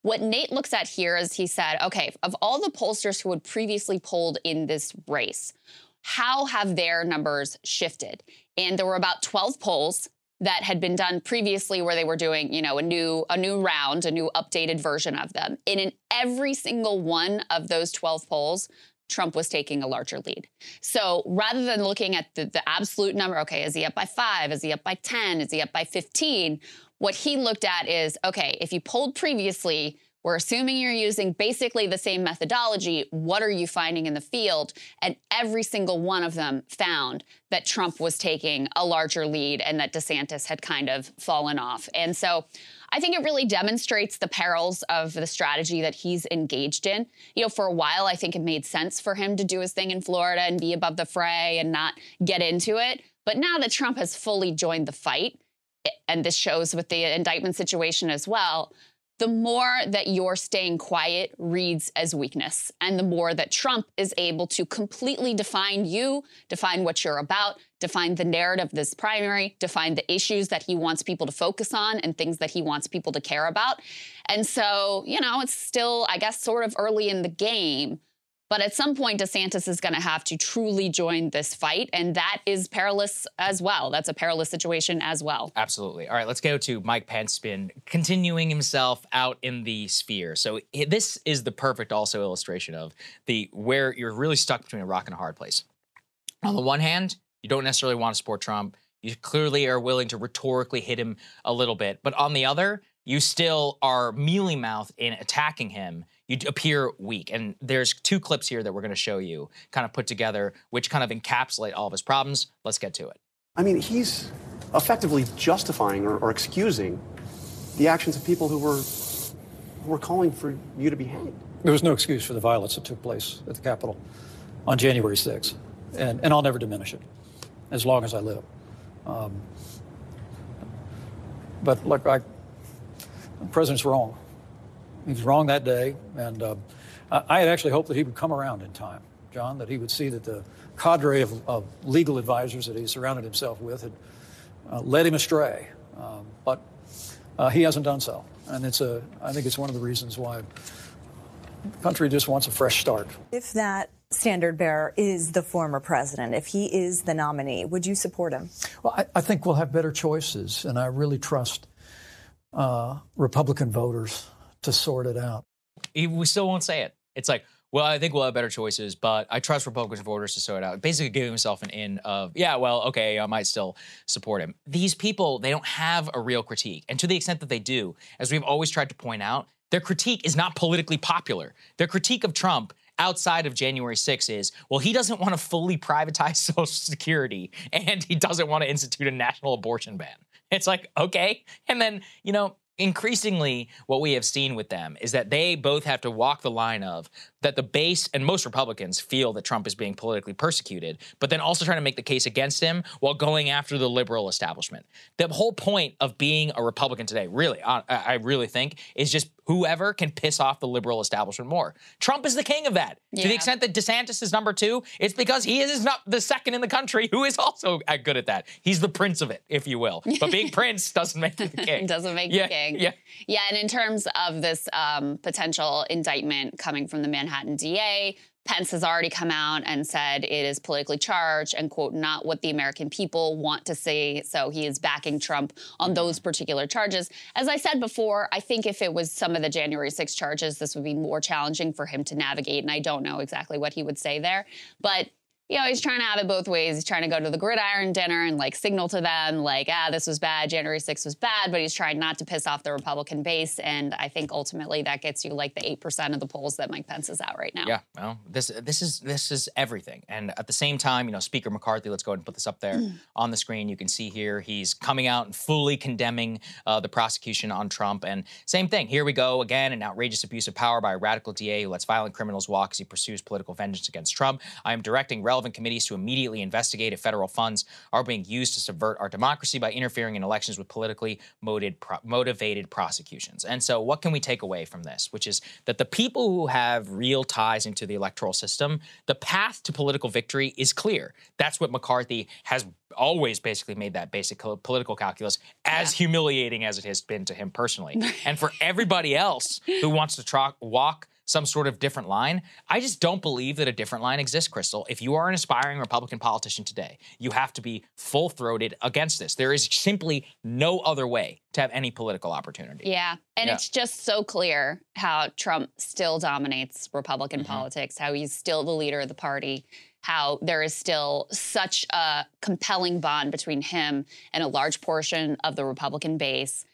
What Nate looks at here is he said, okay, of all the pollsters who had previously polled in this race, how have their numbers shifted? And there were about 12 polls that had been done previously where they were doing, you know, a new a new round, a new updated version of them. And in every single one of those 12 polls, Trump was taking a larger lead. So rather than looking at the, the absolute number, okay, is he up by five? Is he up by 10? Is he up by 15? What he looked at is, okay, if you polled previously, we're assuming you're using basically the same methodology. What are you finding in the field? And every single one of them found that Trump was taking a larger lead and that DeSantis had kind of fallen off. And so I think it really demonstrates the perils of the strategy that he's engaged in. You know, for a while, I think it made sense for him to do his thing in Florida and be above the fray and not get into it. But now that Trump has fully joined the fight, and this shows with the indictment situation as well, the more that you're staying quiet reads as weakness. And the more that Trump is able to completely define you, define what you're about, define the narrative of this primary, define the issues that he wants people to focus on and things that he wants people to care about. And so, you know, it's still, I guess, sort of early in the game. But at some point, DeSantis is going to have to truly join this fight. And that is perilous as well. That's a perilous situation as well. Absolutely. All right, let's go to Mike Pence spin, continuing himself out in the sphere. So this is the perfect also illustration of the where you're really stuck between a rock and a hard place. On the one hand, you don't necessarily want to support Trump. You clearly are willing to rhetorically hit him a little bit, but on the other, you still are mealy mouthed in attacking him. You appear weak. And there's two clips here that we're going to show you, kind of put together, which kind of encapsulate all of his problems. Let's get to it. I mean, he's effectively justifying or, or excusing the actions of people who were who were calling for you to be hanged. There was no excuse for the violence that took place at the Capitol on January 6th, and, and I'll never diminish it as long as I live. Um, but look, I, the president's wrong. He was wrong that day, and uh, I had actually hoped that he would come around in time, John, that he would see that the cadre of, of legal advisors that he surrounded himself with had uh, led him astray. Um, but uh, he hasn't done so. And it's a, I think it's one of the reasons why the country just wants a fresh start. If that standard bearer is the former president, if he is the nominee, would you support him? Well, I, I think we'll have better choices, and I really trust uh, Republican voters to sort it out. We still won't say it. It's like, well, I think we'll have better choices, but I trust Republican voters to sort it out. Basically, giving himself an in of, yeah, well, okay, I might still support him. These people, they don't have a real critique. And to the extent that they do, as we've always tried to point out, their critique is not politically popular. Their critique of Trump outside of January 6 is, well, he doesn't want to fully privatize <laughs> Social Security and he doesn't want to institute a national abortion ban. It's like, okay. And then, you know, increasingly what we have seen with them is that they both have to walk the line of that the base and most Republicans feel that Trump is being politically persecuted, but then also trying to make the case against him while going after the liberal establishment. The whole point of being a Republican today, really, I really think, is just whoever can piss off the liberal establishment more. Trump is the king of that. Yeah. To the extent that DeSantis is number two, it's because he is not the second in the country who is also good at that. He's the prince of it, if you will. But being <laughs> prince doesn't make you the king. <laughs> doesn't make yeah, you king. Yeah. Yeah. And in terms of this um, potential indictment coming from the Manhattan DA, Pence has already come out and said it is politically charged and, quote, not what the American people want to see. So he is backing Trump on mm-hmm. those particular charges. As I said before, I think if it was some of the January 6 charges, this would be more challenging for him to navigate. And I don't know exactly what he would say there. But you know, he's trying to have it both ways. He's trying to go to the gridiron dinner and like signal to them, like, ah, this was bad. January 6th was bad, but he's trying not to piss off the Republican base. And I think ultimately that gets you like the 8% of the polls that Mike Pence is at right now. Yeah. Well, this this is this is everything. And at the same time, you know, Speaker McCarthy, let's go ahead and put this up there mm. <clears throat> on the screen. You can see here he's coming out and fully condemning uh, the prosecution on Trump. And same thing. Here we go again, an outrageous abuse of power by a radical DA who lets violent criminals walk as he pursues political vengeance against Trump. I am directing relevant committees to immediately investigate if federal funds are being used to subvert our democracy by interfering in elections with politically motivated, pro- motivated prosecutions. And so, what can we take away from this? Which is that the people who have real ties into the electoral system, the path to political victory is clear. That's what McCarthy has always basically made that basic political calculus as yeah. humiliating as it has been to him personally. <laughs> and for everybody else who wants to tra- walk some sort of different line. I just don't believe that a different line exists, Krystal. If you are an aspiring Republican politician today, you have to be full throated against this. There is simply no other way to have any political opportunity. Yeah. And yeah. it's just so clear how Trump still dominates Republican mm-hmm. politics, how he's still the leader of the party how there is still such a compelling bond between him and a large portion of the Republican base.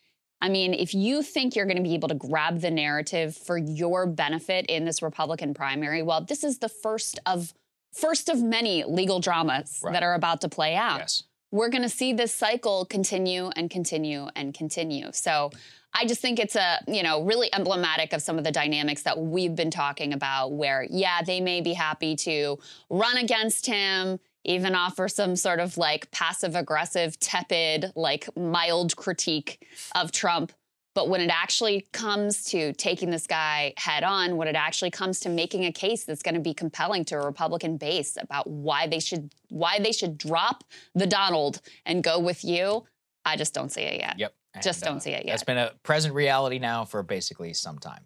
I mean, if you think you're going to be able to grab the narrative for your benefit in this Republican primary, well, this is the first of first of many legal dramas right. that are about to play out. Yes. We're going to see this cycle continue and continue and continue. So, I just think it's a, you know, really emblematic of some of the dynamics that we've been talking about where yeah, they may be happy to run against him, even offer some sort of like passive aggressive, tepid, like mild critique of Trump. But when it actually comes to taking this guy head on, when it actually comes to making a case that's going to be compelling to a Republican base about why they should why they should drop the Donald and go with you, I just don't see it yet. Yep. just don't uh, see it yet. It's been a present reality now for basically some time.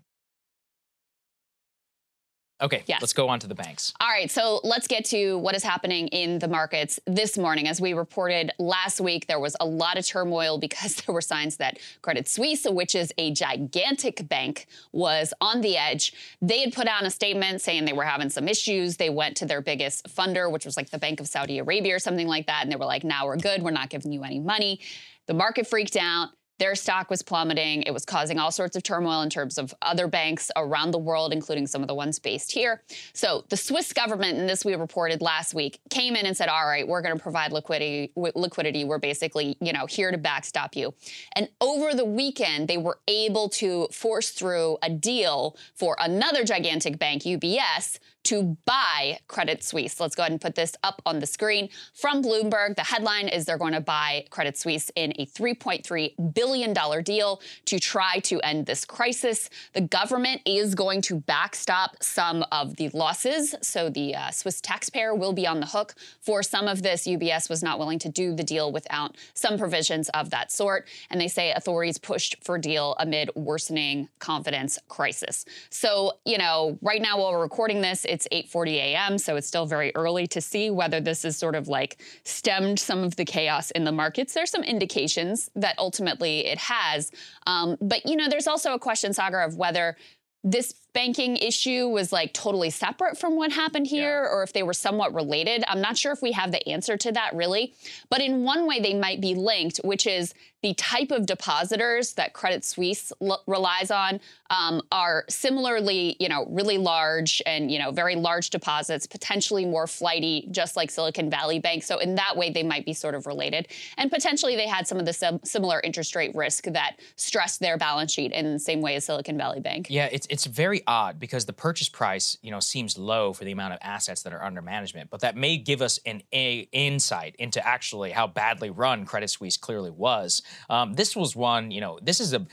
Okay, yes. let's go on to the banks. All right, so let's get to what is happening in the markets this morning. As we reported last week, there was a lot of turmoil <laughs> because there were signs that Credit Suisse, which is a gigantic bank, was on the edge. They had put out a statement saying they were having some issues. They went to their biggest funder, which was like the Bank of Saudi Arabia or something like that, and they were like, now we're good. We're not giving you any money. The market freaked out. Their stock was plummeting. It was causing all sorts of turmoil in terms of other banks around the world, including some of the ones based here. So the Swiss government, and this we reported last week, came in and said, "All right, we're going to provide liquidity. Liquidity. We're basically, you know, here to backstop you." And over the weekend, they were able to force through a deal for another gigantic bank, UBS, to buy Credit Suisse. Let's go ahead and put this up on the screen. From Bloomberg, the headline is they're going to buy Credit Suisse in a $3.3 billion deal to try to end this crisis. The government is going to backstop some of the losses, so the uh, Swiss taxpayer will be on the hook for some of this. UBS was not willing to do the deal without some provisions of that sort, and they say authorities pushed for deal amid worsening confidence crisis. So, you know, right now while we're recording this, it's 8:40 a.m., so it's still very early to see whether this is sort of like stemmed some of the chaos in the markets. There's some indications that ultimately it has, um, but you know, there's also a question, Saagar, of whether this banking issue was like totally separate from what happened here yeah. or if they were somewhat related. I'm not sure if we have the answer to that really. But in one way, they might be linked, which is the type of depositors that Credit Suisse relies on um, are similarly, you know, really large and, you know, very large deposits, potentially more flighty, just like Silicon Valley Bank. So in that way, they might be sort of related. And potentially they had some of the sim- similar interest rate risk that stressed their balance sheet in the same way as Silicon Valley Bank. Yeah, it's, it's very odd because the purchase price, you know, seems low for the amount of assets that are under management, but that may give us an a insight into actually how badly run Credit Suisse clearly was. Um, this was one, you know, this is a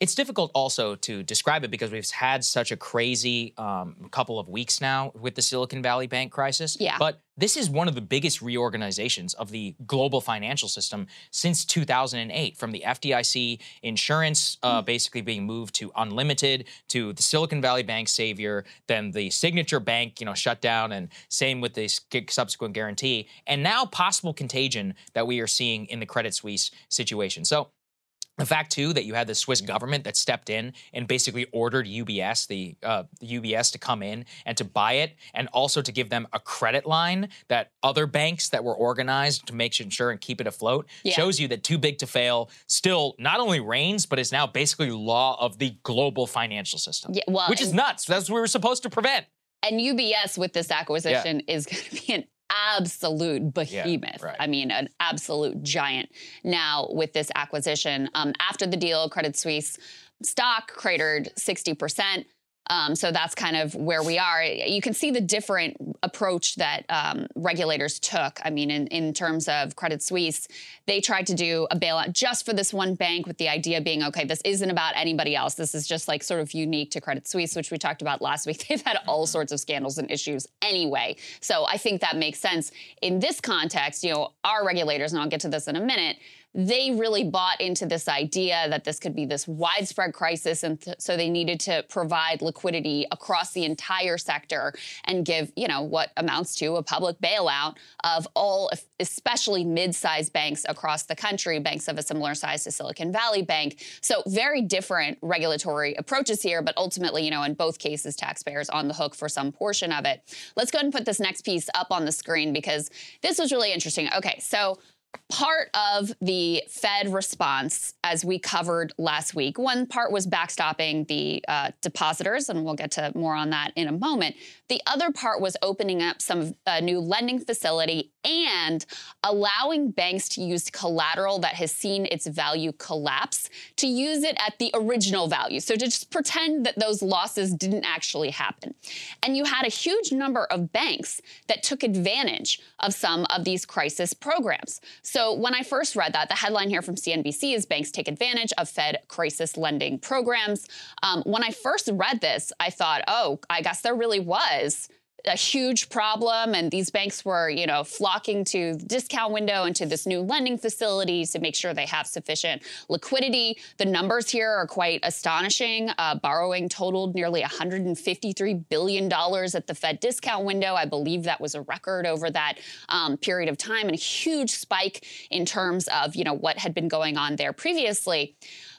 it's difficult also to describe it because we've had such a crazy um, couple of weeks now with the Silicon Valley Bank crisis. Yeah. But this is one of the biggest reorganizations of the global financial system since 2008, from the FDIC insurance uh, mm. basically being moved to unlimited, to the Silicon Valley Bank savior, then the Signature Bank, you know, shut down, and same with the subsequent guarantee, and now possible contagion that we are seeing in the Credit Suisse situation. So the fact too that you had the Swiss government that stepped in and basically ordered UBS, the, uh, the UBS, to come in and to buy it, and also to give them a credit line that other banks that were organized to make sure and keep it afloat yeah. shows you that too big to fail still not only reigns but is now basically law of the global financial system. Yeah, well, which is nuts. That's what we were supposed to prevent. And UBS with this acquisition yeah. is going to be an absolute behemoth. Yeah, right. I mean, an absolute giant. Now, with this acquisition, um, after the deal, Credit Suisse stock cratered 60%. Um, so that's kind of where we are. You can see the different approach that um, regulators took. I mean, in, in terms of Credit Suisse, they tried to do a bailout just for this one bank with the idea being, okay, this isn't about anybody else. This is just like sort of unique to Credit Suisse, which we talked about last week. <laughs> They've had all sorts of scandals and issues anyway. So I think that makes sense. In this context, you know, our regulators, and I'll get to this in a minute, they really bought into this idea that this could be this widespread crisis. And th- so they needed to provide liquidity across the entire sector and give, you know, what amounts to a public bailout of all, especially mid sized banks across the country, banks of a similar size to Silicon Valley Bank. So very different regulatory approaches here, but ultimately, you know, in both cases, taxpayers on the hook for some portion of it. Let's go ahead and put this next piece up on the screen because this was really interesting. Okay, so part of the Fed response, as we covered last week, one part was backstopping the uh, depositors, and we'll get to more on that in a moment. The other part was opening up some new lending facility and allowing banks to use collateral that has seen its value collapse to use it at the original value. So to just pretend that those losses didn't actually happen. And you had a huge number of banks that took advantage of some of these crisis programs. So when I first read that, the headline here from CNBC is banks take advantage of Fed crisis lending programs. Um, when I first read this, I thought, oh, I guess there really was a huge problem and these banks were you know flocking to the discount window and to this new lending facility to make sure they have sufficient liquidity. The numbers here are quite astonishing. Uh, borrowing totaled nearly 153 billion dollars at the fed discount window. I believe that was a record over that um, period of time and a huge spike in terms of you know what had been going on there previously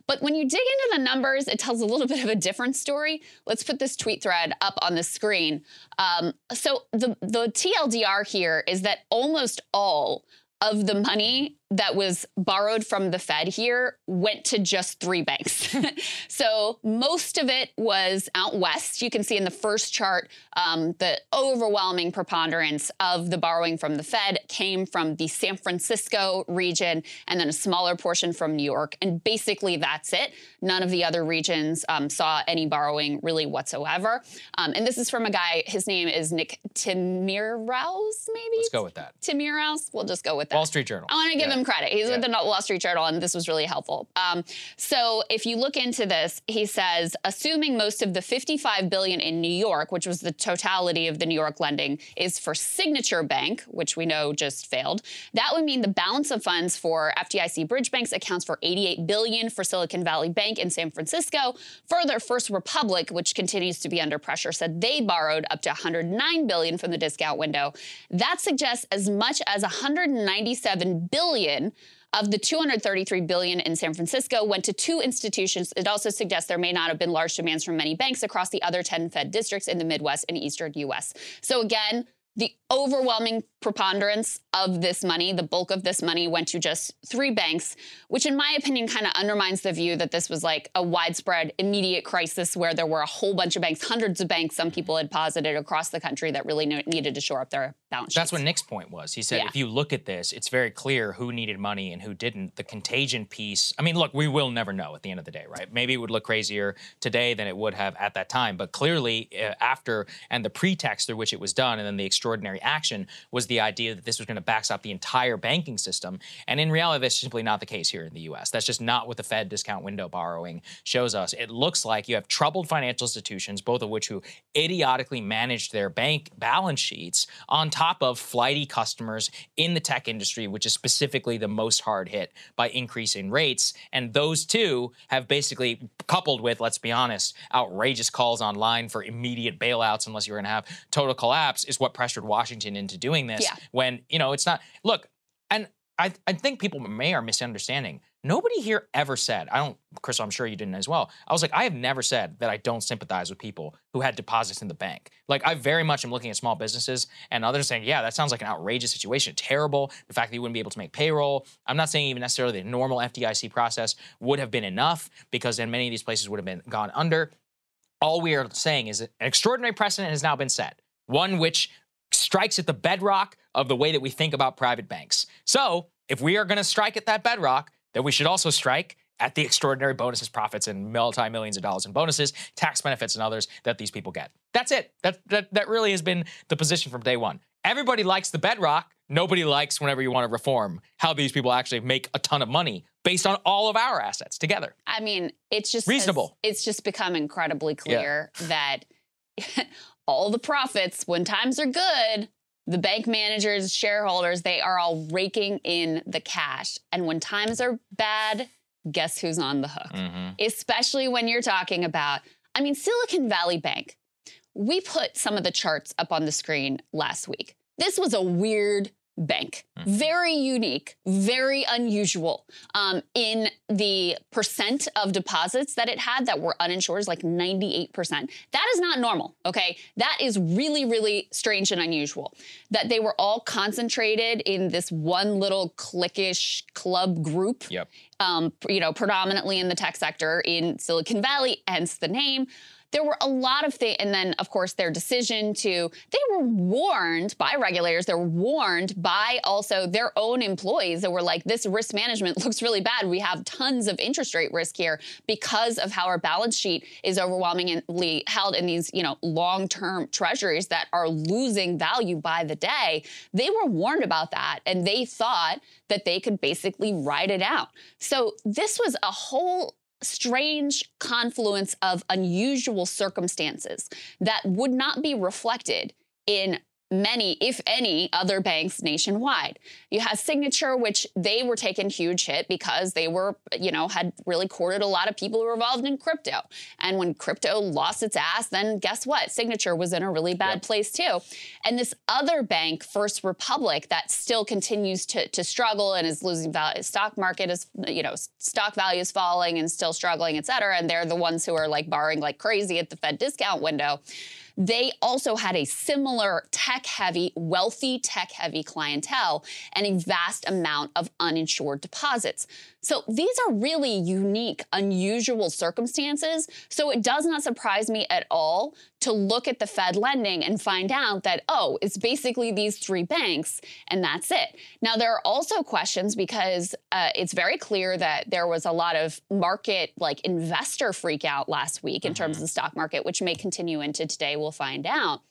but when you dig into the numbers, it tells a little bit of a different story. Let's put this tweet thread up on the screen. Um, so the, the TLDR here is that almost all of the money that was borrowed from the Fed here went to just three banks. <laughs> so most of it was out west. You can see in the first chart um, the overwhelming preponderance of the borrowing from the Fed came from the San Francisco region and then a smaller portion from New York. And basically that's it. None of the other regions um, saw any borrowing really whatsoever. Um, and this is from a guy, his name is Nick Timiraos, maybe? Let's go with that. Timiraos? We'll just go with that. Wall Street Journal. I want to give Yeah. him credit. He's Yeah. with the Wall Street Journal, and this was really helpful. Um, so if you look into this, he says, assuming most of the 55 billion in New York, which was the totality of the New York lending, is for Signature Bank, which we know just failed, that would mean the balance of funds for FDIC bridge banks accounts for 88 billion for Silicon Valley Bank in San Francisco. Further, First Republic, which continues to be under pressure, said they borrowed up to 109 billion from the discount window. That suggests as much as 197 billion of the 233 billion in San Francisco went to two institutions. It also suggests there may not have been large demands from many banks across the other 10 Fed districts in the Midwest and Eastern US. So again, the overwhelming preponderance of this money, the bulk of this money went to just three banks, which in my opinion kind of undermines the view that this was like a widespread immediate crisis where there were a whole bunch of banks, hundreds of banks some people had posited across the country that really needed to shore up their balance sheets. That's what Nick's point was. He said, Yeah. if you look at this, it's very clear who needed money and who didn't. The contagion piece, I mean, look, we will never know at the end of the day, right? Maybe it would look crazier today than it would have at that time. But clearly, uh, after and the pretext through which it was done, and then the extraordinary action was the idea that this was going to backstop the entire banking system. And in reality, that's simply not the case here in the US. That's just not what the Fed discount window borrowing shows us. It looks like you have troubled financial institutions, both of which who idiotically managed their bank balance sheets on top of flighty customers in the tech industry, which is specifically the most hard hit by increasing rates. And those two have basically coupled with, let's be honest, outrageous calls online for immediate bailouts unless you're going to have total collapse is what pressured Washington into doing this. Yeah. When, you know, it's not, look, and I, I think people may are misunderstanding. Nobody here ever said, I don't, Chris, I'm sure you didn't as well. I was like, I have never said that I don't sympathize with people who had deposits in the bank. Like, I very much am looking at small businesses and others saying, yeah, that sounds like an outrageous situation, terrible. The fact that you wouldn't be able to make payroll. I'm not saying even necessarily the normal FDIC process would have been enough because then many of these places would have been gone under. All we are saying is that an extraordinary precedent has now been set, one which strikes at the bedrock of the way that we think about private banks. So, if we are going to strike at that bedrock, then we should also strike at the extraordinary bonuses, profits, and multi millions of dollars in bonuses, tax benefits, and others that these people get. That's it. That, that, that really has been the position from day one. Everybody likes the bedrock. Nobody likes whenever you want to reform how these people actually make a ton of money based on all of our assets together. I mean, it's just Reasonable. It's just become incredibly clear that <laughs> all the profits, when times are good, the bank managers, shareholders, they are all raking in the cash. And when times are bad, guess who's on the hook? Mm-hmm. Especially when you're talking about, I mean, Silicon Valley Bank. We put some of the charts up on the screen last week. This was a weird bank, very unique, very unusual. Um, in the percent of deposits that it had that were uninsured like 98%. That is not normal, okay? That is really, really strange and unusual. That they were all concentrated in this one little cliquish club group Yep. um, you know, predominantly in the tech sector in Silicon Valley, hence the name. There were a lot of things, and then of course their decision to, they were warned by regulators, they were warned by also their own employees that were like, this risk management <laughs> looks really bad. We have tons of interest rate risk here because of how our balance sheet is overwhelmingly held in these, you know, long-term treasuries that are losing value by the day. They were warned about that and they thought that they could basically ride it out. So this was a whole strange confluence of unusual circumstances that would not be reflected in many, if any, other banks nationwide. You have Signature, which they were taking huge hit because they were, you know, had really courted a lot of people who were involved in crypto. And when crypto lost its ass, then guess what? Signature was in a really bad place too. And this other bank, First Republic, that still continues to, to struggle and is losing value. Stock market is, you know, stock value is falling and still struggling, et cetera. And they're the ones who are like borrowing like crazy at the Fed discount window they also had a similar tech heavy, wealthy tech heavy clientele and a vast amount of uninsured deposits. So these are really unique, unusual circumstances. So it does not surprise me at all to look at the Fed lending and find out that, oh, it's basically these three banks and that's it. Now, there are also questions because uh, it's very clear that there was a lot of market, like investor freak out last week in mm-hmm. terms of the stock market, which may continue into today. We'll find out.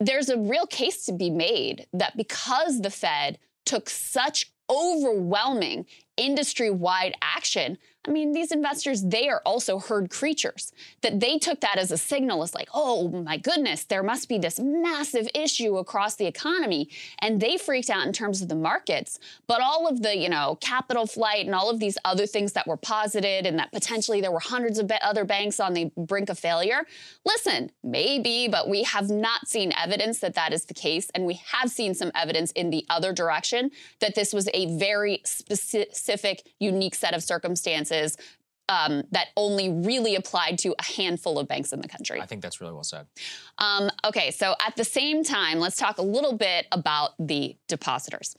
There's a real case to be made that because the Fed took such overwhelming industry wide action I mean, these investors, they are also herd creatures. That they took that as a signal as like, oh my goodness, there must be this massive issue across the economy. And they freaked out in terms of the markets. But all of the, you know, capital flight and all of these other things that were posited and that potentially there were hundreds of other banks on the brink of failure. Listen, maybe, but we have not seen evidence that that is the case. And we have seen some evidence in the other direction that this was a very specific, unique set of circumstances um, that only really applied to a handful of banks in the country. I think that's really well said. Um, okay, so at the same time, let's talk a little bit about the depositors.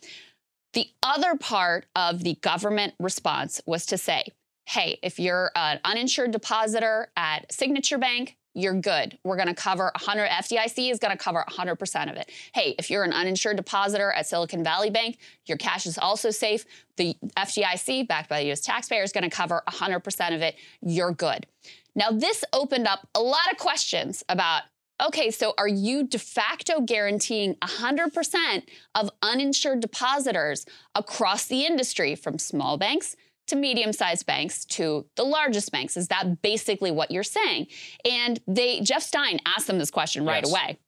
The other part of the government response was to say, hey, if you're an uninsured depositor at Signature Bank, you're good. We're going to cover 100 FDIC is going to cover 100% of it. Hey, if you're an uninsured depositor at Silicon Valley Bank, your cash is also safe. The FDIC backed by the US taxpayer is going to cover 100% of it. You're good. Now this opened up a lot of questions about okay, so are you de facto guaranteeing 100% of uninsured depositors across the industry from small banks to medium sized banks to the largest banks. Is that basically what you're saying? And they, Jeff Stein asked them this question right yes. away.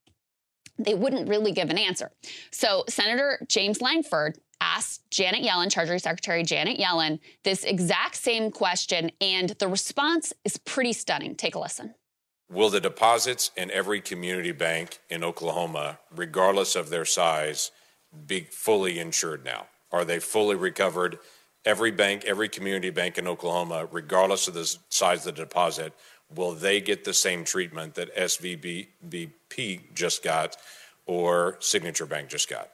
They wouldn't really give an answer. So Senator James Lankford asked Janet Yellen, Treasury Secretary Janet Yellen, this exact same question, and the response is pretty stunning. Take a listen. Will the deposits in every community bank in Oklahoma, regardless of their size, be fully insured now? Are they fully recovered? Every bank, every community bank in Oklahoma, regardless of the size of the deposit, will they get the same treatment that SVBP just got or Signature Bank just got?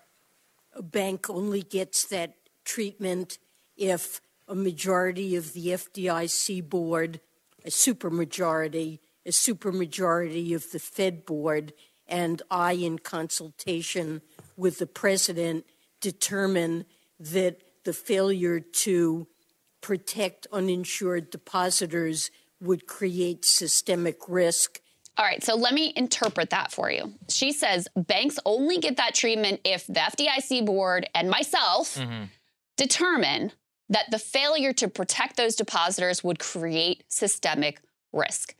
A bank only gets that treatment if a majority of the FDIC board, a supermajority, a supermajority of the Fed board, and I, in consultation with the president, determine that the failure to protect uninsured depositors would create systemic risk. All right, so let me interpret that for you. She says banks only get that treatment if the FDIC board and myself mm-hmm. determine that the failure to protect those depositors would create systemic risk.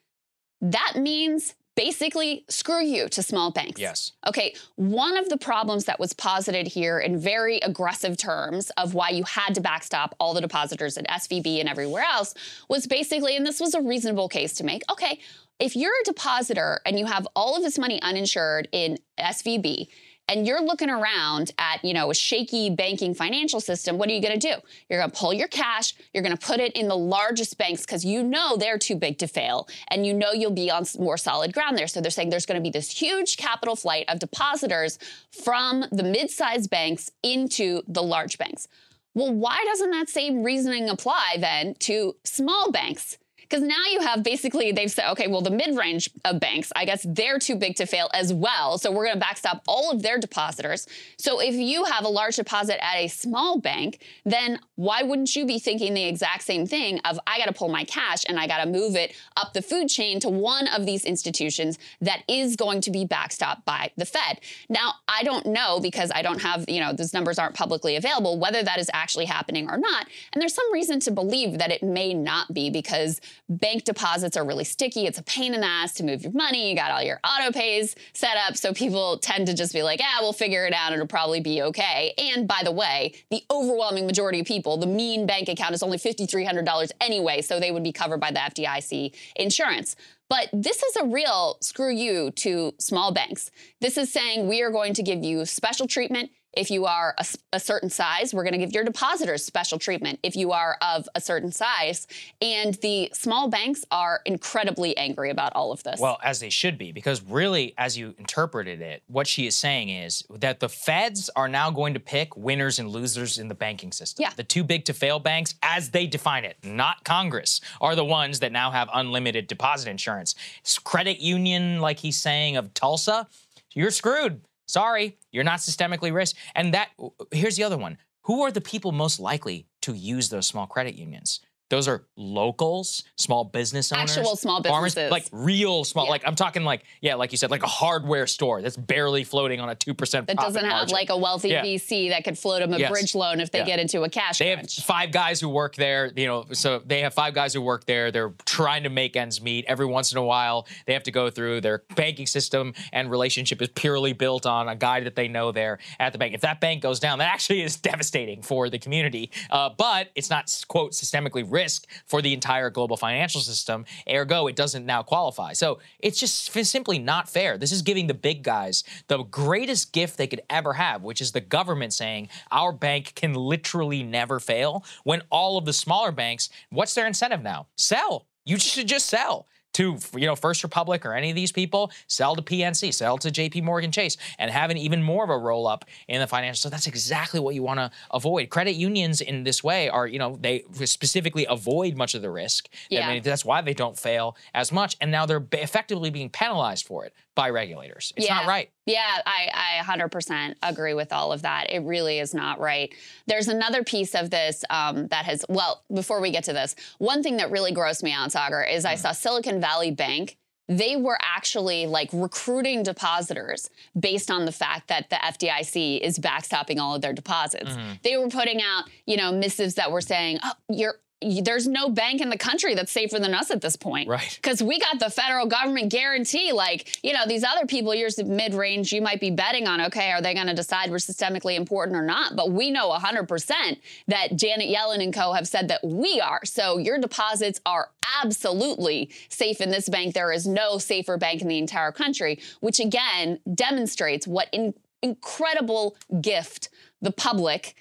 That means basically screw you to small banks. Yes. Okay, one of the problems that was posited here in very aggressive terms of why you had to backstop all the depositors at SVB and everywhere else was basically, and this was a reasonable case to make, okay, if you're a depositor and you have all of this money uninsured in SVB, and you're looking around at, you know, a shaky banking financial system, what are you going to do? You're going to pull your cash, you're going to put it in the largest banks because you know they're too big to fail and you know you'll be on more solid ground there. So they're saying there's going to be this huge capital flight of depositors from the mid-sized banks into the large banks. Well, why doesn't that same reasoning apply then to small banks? Because now you have basically, they've said, okay, well, the mid range of banks, I guess they're too big to fail as well. So we're going to backstop all of their depositors. So if you have a large deposit at a small bank, then why wouldn't you be thinking the exact same thing of, I got to pull my cash and I got to move it up the food chain to one of these institutions that is going to be backstopped by the Fed? Now, I don't know because I don't have, you know, those numbers aren't publicly available, whether that is actually happening or not. And there's some reason to believe that it may not be because bank deposits are really sticky. It's a pain in the ass to move your money. You got all your auto pays set up. So people tend to just be like, ah, we'll figure it out. It'll probably be okay. And by the way, the overwhelming majority of people, the mean bank account is only $5,300 anyway. So they would be covered by the FDIC insurance. But this is a real screw you to small banks. This is saying we are going to give you special treatment if you are a, a certain size, we're going to give your depositors special treatment if you are of a certain size. And the small banks are incredibly angry about all of this. Well, as they should be, because really, as you interpreted it, what she is saying is that the feds are now going to pick winners and losers in the banking system. Yeah. The too big to fail banks, as they define it, not Congress, are the ones that now have unlimited deposit insurance. Credit union, like he's saying, of Tulsa, you're screwed. Sorry, you're not systemically risk. And that here's the other one. Who are the people most likely to use those small credit unions? Those are locals, small business owners, Actual small farmers, like real small. Like I'm talking, like yeah, like you said, like a hardware store that's barely floating on a two percent. that doesn't have margin. like a wealthy Yeah. VC that could float them a Yes. bridge loan if they Yeah. get into a cash They have five guys who work there, you know, so they have five guys who work there. They're trying to make ends meet. Every once in a while, they have to go through their banking system and relationship is purely built on a guy that they know there at the bank. If that bank goes down, that actually is <laughs> devastating for the community. Uh, but it's not, quote, systemically risk for the entire global financial system. Ergo, it doesn't now qualify. So it's just simply not fair. This is giving the big guys the greatest gift they could ever have, which is the government saying our bank can literally never fail. When all of the smaller banks, what's their incentive now? Sell. You should just sell to you know First Republic or any of these people, sell to PNC, sell to JP Morgan Chase, and have an even more of a roll up in the financial. So that's exactly what you want to avoid. Credit unions in this way are you know they specifically avoid much of the risk. Yeah. I mean, that's why they don't fail as much, and now they're effectively being penalized for it by regulators. It's not right. Yeah, I, I 100% agree with all of that. It really is not right. There's another piece of this um, that has, well, before we get to this, one thing that really grossed me out, Saagar, is Mm. I saw Silicon Valley Bank. They were actually like recruiting depositors based on the fact that the FDIC is backstopping all of their deposits. Mm-hmm. They were putting out, you know, missives that were saying, "Oh, you're there's no bank in the country that's safer than us at this point. Right. Because we got the federal government guarantee. Like, you know, these other people, yours mid range, you might be betting on, okay, are they going to decide we're systemically important or not? But we know 100% that Janet Yellen and co have said that we are. So your deposits are absolutely safe in this bank. There is no safer bank in the entire country, which again demonstrates what in- incredible gift the public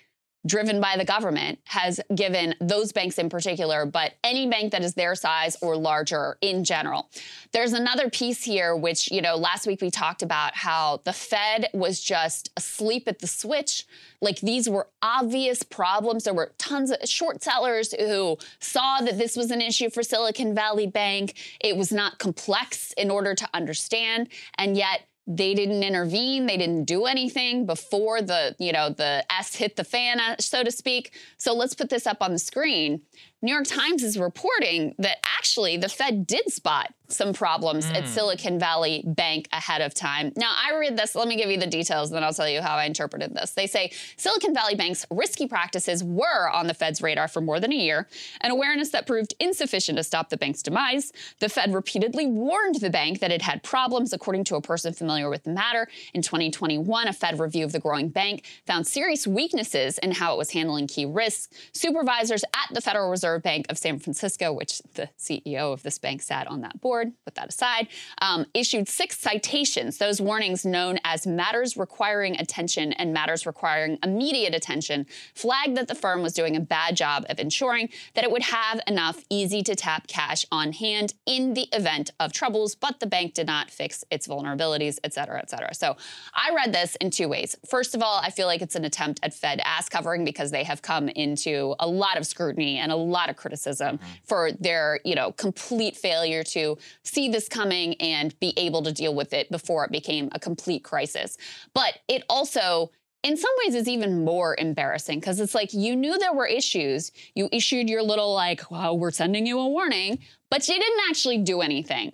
driven by the government has given those banks in particular, but any bank that is their size or larger in general. There's another piece here, which, you know, last week we talked about how the Fed was just asleep at the switch. Like these were obvious problems. There were tons of short sellers who saw that this was an issue for Silicon Valley Bank. It was not complex in order to understand. And yet, they didn't intervene they didn't do anything before the you know the s hit the fan uh, so to speak. So let's put this up on the screen new york times is reporting that actually the fed did spot some problems at hmm. silicon valley bank ahead of time now i read this let me give you the details then i'll tell you how i interpreted this they say silicon valley bank's risky practices were on the fed's radar for more than a year an awareness that proved insufficient to stop the bank's demise the fed repeatedly warned the bank that it had problems according to a person familiar with the matter. In 2021, a Fed review of the growing bank found serious weaknesses in how it was handling key risks. Supervisors at the Federal Reserve Bank of San Francisco, which the CEO of this bank sat on that board, put that aside, um, issued six citations, those warnings known as matters requiring attention and matters requiring immediate attention, flagged that the firm was doing a bad job of ensuring that it would have enough easy to tap cash on hand in the event of troubles, but the bank did not fix its vulnerabilities, et cetera, et cetera. So I read this in two ways. First of all, I feel like it's an attempt at Fed ass covering because they have come into a lot of scrutiny and a lot of criticism mm-hmm. for their, you know, complete failure to see this coming and be able to deal with it before it became a complete crisis. But it also in some ways is even more embarrassing because it's like you knew there were issues. You issued your little like, "Well, we're sending you a warning," but you didn't actually do anything.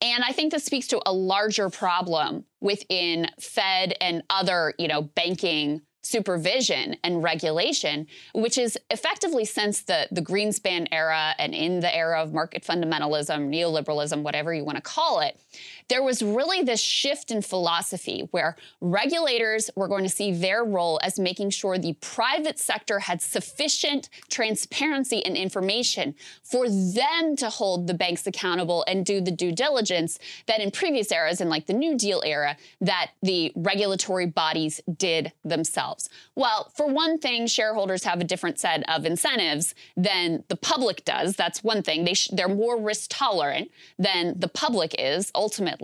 And I think this speaks to a larger problem within Fed and other, you know, banking supervision and regulation, which is effectively since the, the Greenspan era and in the era of market fundamentalism, neoliberalism, whatever you want to call it, there was really this shift in philosophy where regulators were going to see their role as making sure the private sector had sufficient transparency and information for them to hold the banks accountable and do the due diligence that in previous eras, in like the New Deal era, that the regulatory bodies did themselves. Well, for one thing, shareholders have a different set of incentives than the public does. That's one thing. They they're more risk tolerant than the public is ultimately.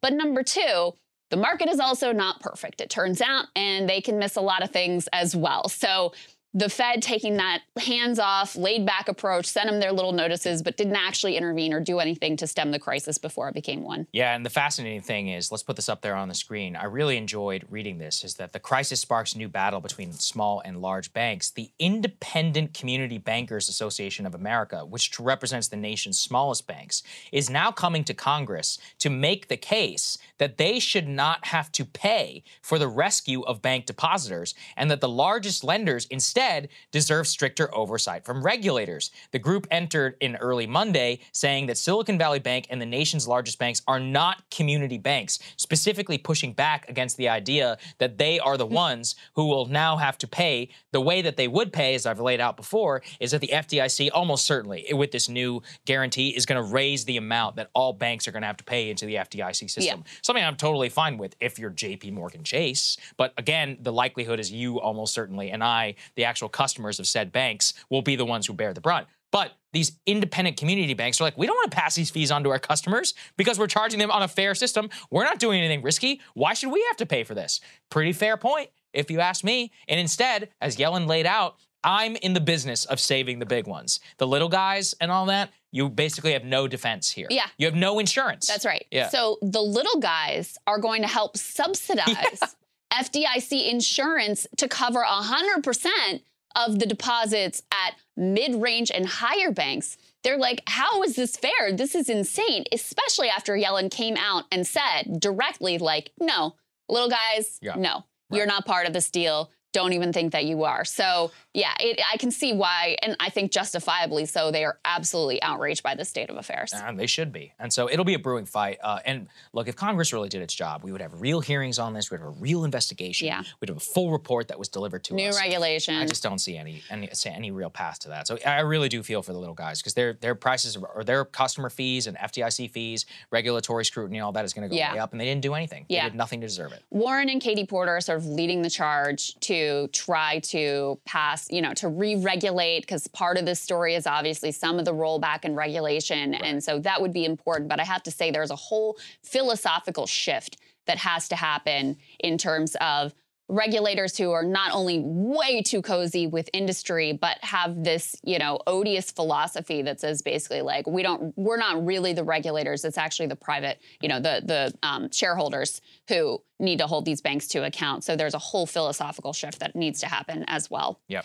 But number two, the market is also not perfect, it turns out, and they can miss a lot of things as well. So the Fed taking that hands off, laid back approach, sent them their little notices, but didn't actually intervene or do anything to stem the crisis before it became one. Yeah, and the fascinating thing is, let's put this up there on the screen. I really enjoyed reading this. Is that the crisis sparks a new battle between small and large banks? The Independent Community Bankers Association of America, which represents the nation's smallest banks, is now coming to Congress to make the case that they should not have to pay for the rescue of bank depositors, and that the largest lenders instead deserve stricter oversight from regulators. The group entered in early Monday saying that Silicon Valley Bank and the nation's largest banks are not community banks, specifically pushing back against the idea that they are the hmm. ones who will now have to pay the way that they would pay, as I've laid out before, is that the FDIC almost certainly, with this new guarantee, is going to raise the amount that all banks are going to have to pay into the FDIC system. Yeah. Something I'm totally fine with if you're JP Morgan Chase. But again, the likelihood is you almost certainly and I, the actual customers of said banks, will be the ones who bear the brunt. But these independent community banks are like, we don't want to pass these fees on to our customers because we're charging them on a fair system. We're not doing anything risky. Why should we have to pay for this? Pretty fair point, if you ask me. And instead, as Yellen laid out, I'm in the business of saving the big ones. The little guys and all that, you basically have no defense here. Yeah. You have no insurance. That's right. Yeah. So the little guys are going to help subsidize <laughs> FDIC insurance to cover 100% of the deposits at mid range and higher banks. They're like, how is this fair? This is insane, especially after Yellen came out and said directly, like, no, little guys, Yeah. no, you're not part of this deal. Don't even think that you are. So, yeah, it, I can see why, and I think justifiably so, they are absolutely outraged by the state of affairs. And they should be. And so it'll be a brewing fight. Uh, and look, if Congress really did its job, we would have real hearings on this. We'd have a real investigation. Yeah. We'd have a full report that was delivered to New us. New regulation. I just don't see any any any real path to that. So I really do feel for the little guys because their their prices or their customer fees and FDIC fees, regulatory scrutiny, all that is going to go Yeah. way up, and they didn't do anything. Yeah. They did nothing to deserve it. Warren and Katie Porter are sort of leading the charge to try to pass, you know, to re-regulate because part of this story is obviously some of the rollback in regulation, and so that would be important. But I have to say, there's a whole philosophical shift that has to happen in terms of regulators who are not only way too cozy with industry but have this you know odious philosophy that says basically like we don't we're not really the regulators it's actually the private you know the the um, shareholders who need to hold these banks to account so there's a whole philosophical shift that needs to happen as well Yep.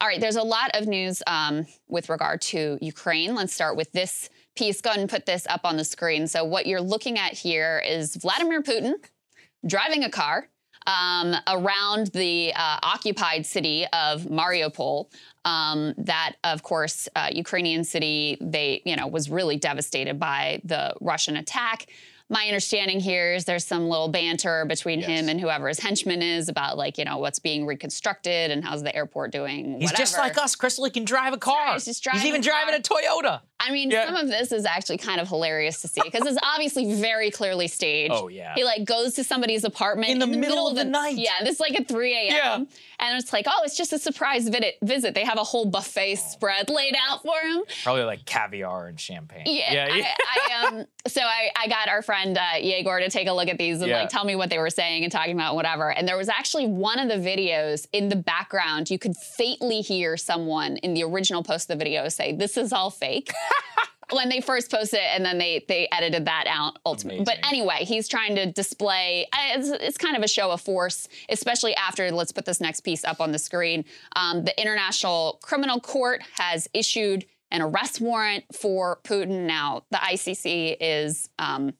all right, there's a lot of news um, with regard to Ukraine. Let's start with this piece. Go ahead and put this up on the screen. So, what you're looking at here is Vladimir Putin driving a car um, around the uh, occupied city of Mariupol. Um, that, of course, uh, Ukrainian city, they, you know, was really devastated by the Russian attack. My understanding here is there's some little banter between him and whoever his henchman is about, like, you know, what's being reconstructed and how's the airport doing. He's just like us, Krystal. He can drive a car. he's just driving even a car. driving a Toyota. I mean, Yeah. some of this is actually kind of hilarious to see because it's <laughs> obviously very clearly staged. Oh, yeah. He like goes to somebody's apartment In the middle of the night. Yeah, this is like at 3 a.m. Yeah. And it's like, oh, it's just a surprise visit. Visit. They have a whole buffet spread laid out for him. Probably like caviar and champagne. Yeah, I, I um. <laughs> So I, I got our friend uh, Yegor to take a look at these and Yeah. like tell me what they were saying and talking about and whatever. And there was actually one of the videos in the background. You could faintly hear someone in the original post of the video say, "This is all fake." <laughs> when they first posted it, and then they they edited that out ultimately. But anyway, he's trying to display. It's, it's kind of a show of force, especially after. Let's put this next piece up on the screen. Um, the International Criminal Court has issued an arrest warrant for Putin. Now, the ICC is. Um,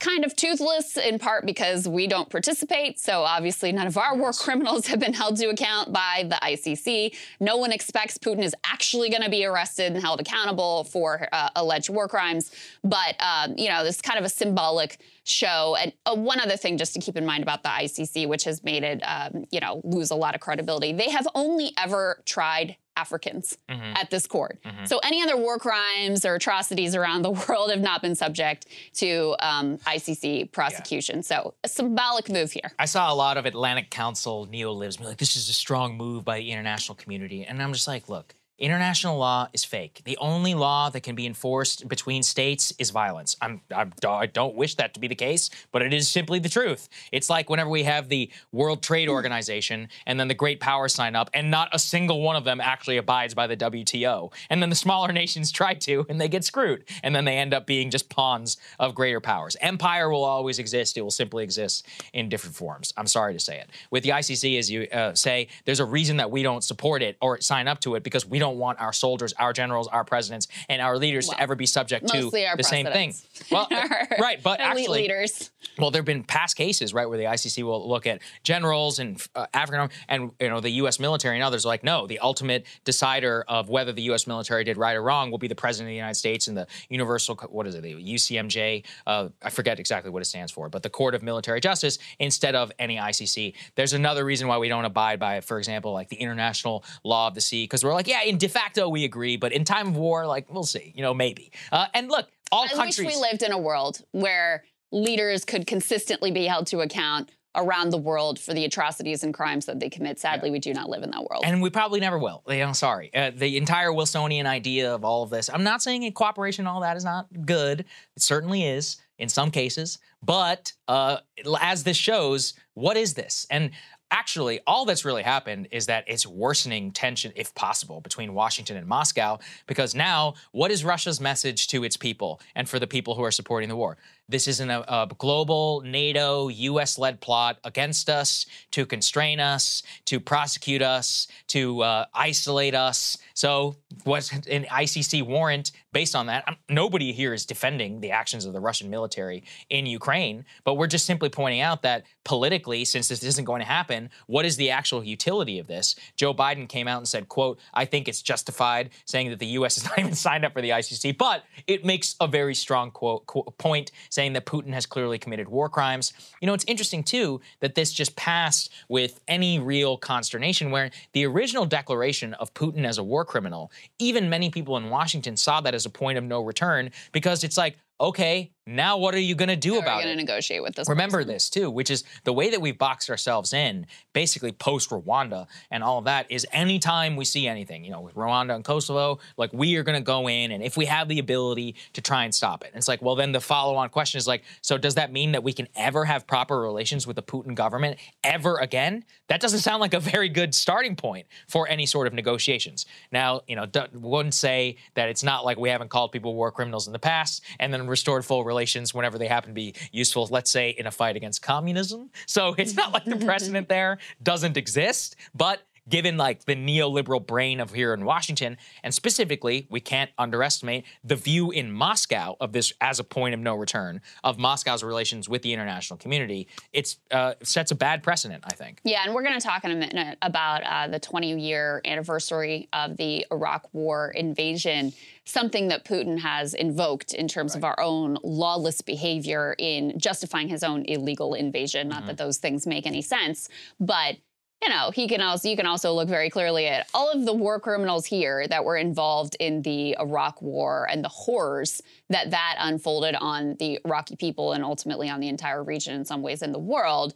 kind of toothless in part because we don't participate. So obviously, none of our war criminals <laughs> have been held to account by the ICC. No one expects Putin is actually going to be arrested and held accountable for uh, alleged war crimes. But um, you know, this is kind of a symbolic show. And uh, one other thing, just to keep in mind about the ICC, which has made it um, you know lose a lot of credibility, they have only ever tried Africans Mhm. at this court. Mhm. So any other war crimes or atrocities around the <laughs> world have not been subject to um, ICC prosecution. So a symbolic move here. I saw a lot of Atlantic Council neo-libs be like, this is a strong move by the international community. And I'm just like, look, international law is fake. The only law that can be enforced between states is violence. I'm, I'm, I don't wish that to be the case, but it is simply the truth. It's like whenever we have the World Trade Organization and then the great powers sign up, and not a single one of them actually abides by the WTO. And then the smaller <laughs> nations try to, and they get screwed. And then they end up being just pawns of greater powers. Empire will always exist. It will simply exist in different forms. I'm sorry to say it. With the ICC, as you uh, say, there's a reason that we don't support it or sign up to it because we don't want our soldiers, our generals, our presidents, and our leaders Well, to ever be subject to the same thing. Well, <laughs> <laughs> right, but elite actually, leaders. well, there have been past cases, right, where the ICC will look at generals and uh, African and you know the U.S. military and others. are Like, no, the ultimate decider of whether the U.S. military did right or wrong will be the president of the United States and the Universal, what is it, the UCMJ? Uh, I forget exactly what it stands for, but the Court of Military Justice instead of any ICC. There's another reason why we don't abide by, for example, like the international law of the sea, because we're like, yeah, in de facto we agree, but in time of war, like we'll see, you know, maybe. Uh, and look, all I countries. wish we lived in a world where leaders could consistently be held to account around the world for the atrocities and crimes that they commit. Sadly, we do not live in that world. And we probably never will. I'm sorry. Uh, the entire Wilsonian idea of all of this. I'm not saying cooperation, and all that is not good. It certainly is in some cases. But uh, as this shows, what is this? And actually, all that's really happened is that it's worsening tension, if possible, between Washington and Moscow. Because now, what is Russia's message to its people and for the people who are supporting the war? This isn't a, a global NATO US led plot against us to constrain us, to prosecute us, to uh, isolate us. So, was an ICC warrant based on that? Um, nobody here is defending the actions of the Russian military in Ukraine, but we're just simply pointing out that politically, since this isn't going to happen, what is the actual utility of this? Joe Biden came out and said, quote, I think it's justified, saying that the U.S. is <laughs> not even signed up for the ICC, but it makes a very strong quote, quote, point saying that Putin has clearly committed war crimes. You know, it's interesting, too, that this just passed with any real consternation, where the original declaration of Putin as a war criminal, even many people in Washington saw that as a point of no return because it's like, okay, now what are you going to do How are about we it? going to negotiate with this? Remember person? this too, which is the way that we've boxed ourselves in, basically post Rwanda and all of that, is anytime we see anything, you know, with Rwanda and Kosovo, like we are going to go in and if we have the ability to try and stop it. And it's like, well, then the follow on question is like, so does that mean that we can ever have proper relations with the Putin government ever again? That doesn't sound like a very good starting point for any sort of negotiations. Now, you know, d- wouldn't say that it's not like we haven't called people war criminals in the past and then restored full relations whenever they happen to be useful, let's say in a fight against communism. So it's not like the precedent <laughs> there doesn't exist, but given like the neoliberal brain of here in Washington, and specifically, we can't underestimate the view in Moscow of this as a point of no return of Moscow's relations with the international community. It uh, sets a bad precedent, I think. Yeah, and we're going to talk in a minute about uh, the 20 year anniversary of the Iraq War invasion, something that Putin has invoked in terms of our own lawless behavior in justifying his own illegal invasion. Not that those things make any sense, but you know, he can also you can also look very clearly at all of the war criminals here that were involved in the Iraq war and the horrors that that unfolded on the Iraqi people and ultimately on the entire region in some ways in the world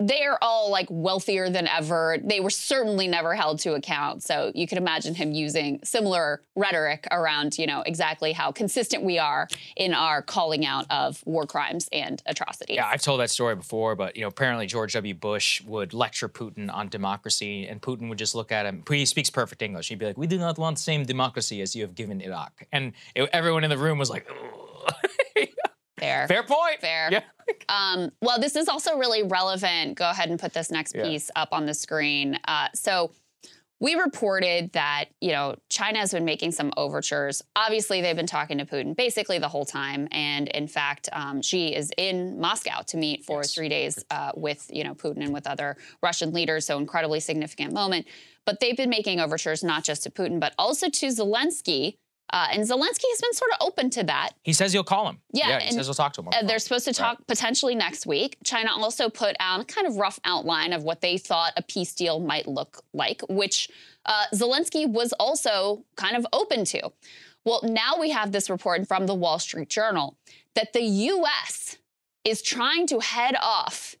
they're all like wealthier than ever. They were certainly never held to account. So you could imagine him using similar rhetoric around, you know, exactly how consistent we are in our calling out of war crimes and atrocities. Yeah, I've told that story before, but you know, apparently George W. Bush would lecture Putin on democracy, and Putin would just look at him. He speaks perfect English. He'd be like, "We do not want the same democracy as you have given Iraq," and it, everyone in the room was like, Fair. "Fair point." Fair. Yeah. <laughs> Um, well, this is also really relevant. Go ahead and put this next Yeah. piece up on the screen. Uh, so, we reported that you know China has been making some overtures. Obviously, they've been talking to Putin basically the whole time, and in fact, um, Xi is in Moscow to meet for three days uh, with you know Putin and with other Russian leaders. So incredibly significant moment. But they've been making overtures not just to Putin, but also to Zelensky Uh, and Zelensky has been sort of open to that. He says he'll call him. Yeah, he says he'll talk to him. Uh, they're supposed to talk potentially next week. China also put out a kind of rough outline of what they thought a peace deal might look like, which uh, Zelensky was also kind of open to. Well, now we have this report from the Wall Street Journal that the U.S. is trying to head off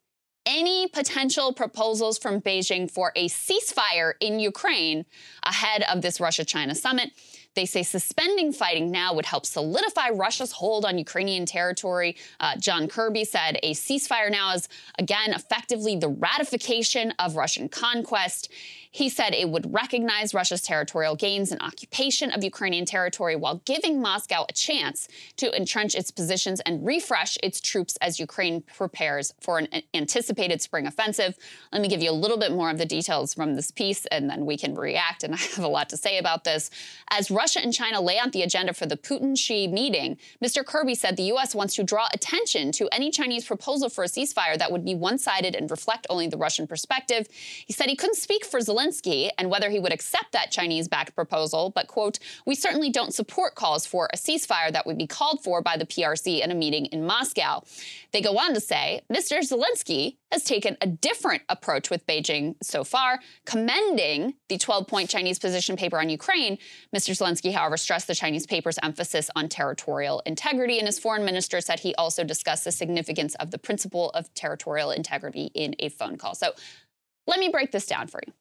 any potential proposals from Beijing for a ceasefire in Ukraine ahead of this Russia China summit. They say suspending fighting now would help solidify Russia's hold on Ukrainian territory. Uh, John Kirby said a ceasefire now is, again, effectively the ratification of Russian conquest. He said it would recognize Russia's territorial gains and occupation of Ukrainian territory while giving Moscow a chance to entrench its positions and refresh its troops as Ukraine prepares for an anticipated spring offensive. Let me give you a little bit more of the details from this piece, and then we can react. And <laughs> I have a lot to say about this. As Russia and China lay out the agenda for the Putin Xi meeting, Mr. Kirby said the U.S. wants to draw attention to any Chinese proposal for a ceasefire that would be one sided and reflect only the Russian perspective. He said he couldn't speak for Zelensky and whether he would accept that Chinese backed proposal, but, quote, we certainly don't support calls for a ceasefire that would be called for by the PRC in a meeting in Moscow. They go on to say Mr. Zelensky has taken a different approach with Beijing so far, commending the 12 point Chinese position paper on Ukraine. Mr. Zelensky, however, stressed the Chinese paper's emphasis on territorial integrity, and his foreign minister said he also discussed the significance of the principle of territorial integrity in a phone call. So let me break this down for you.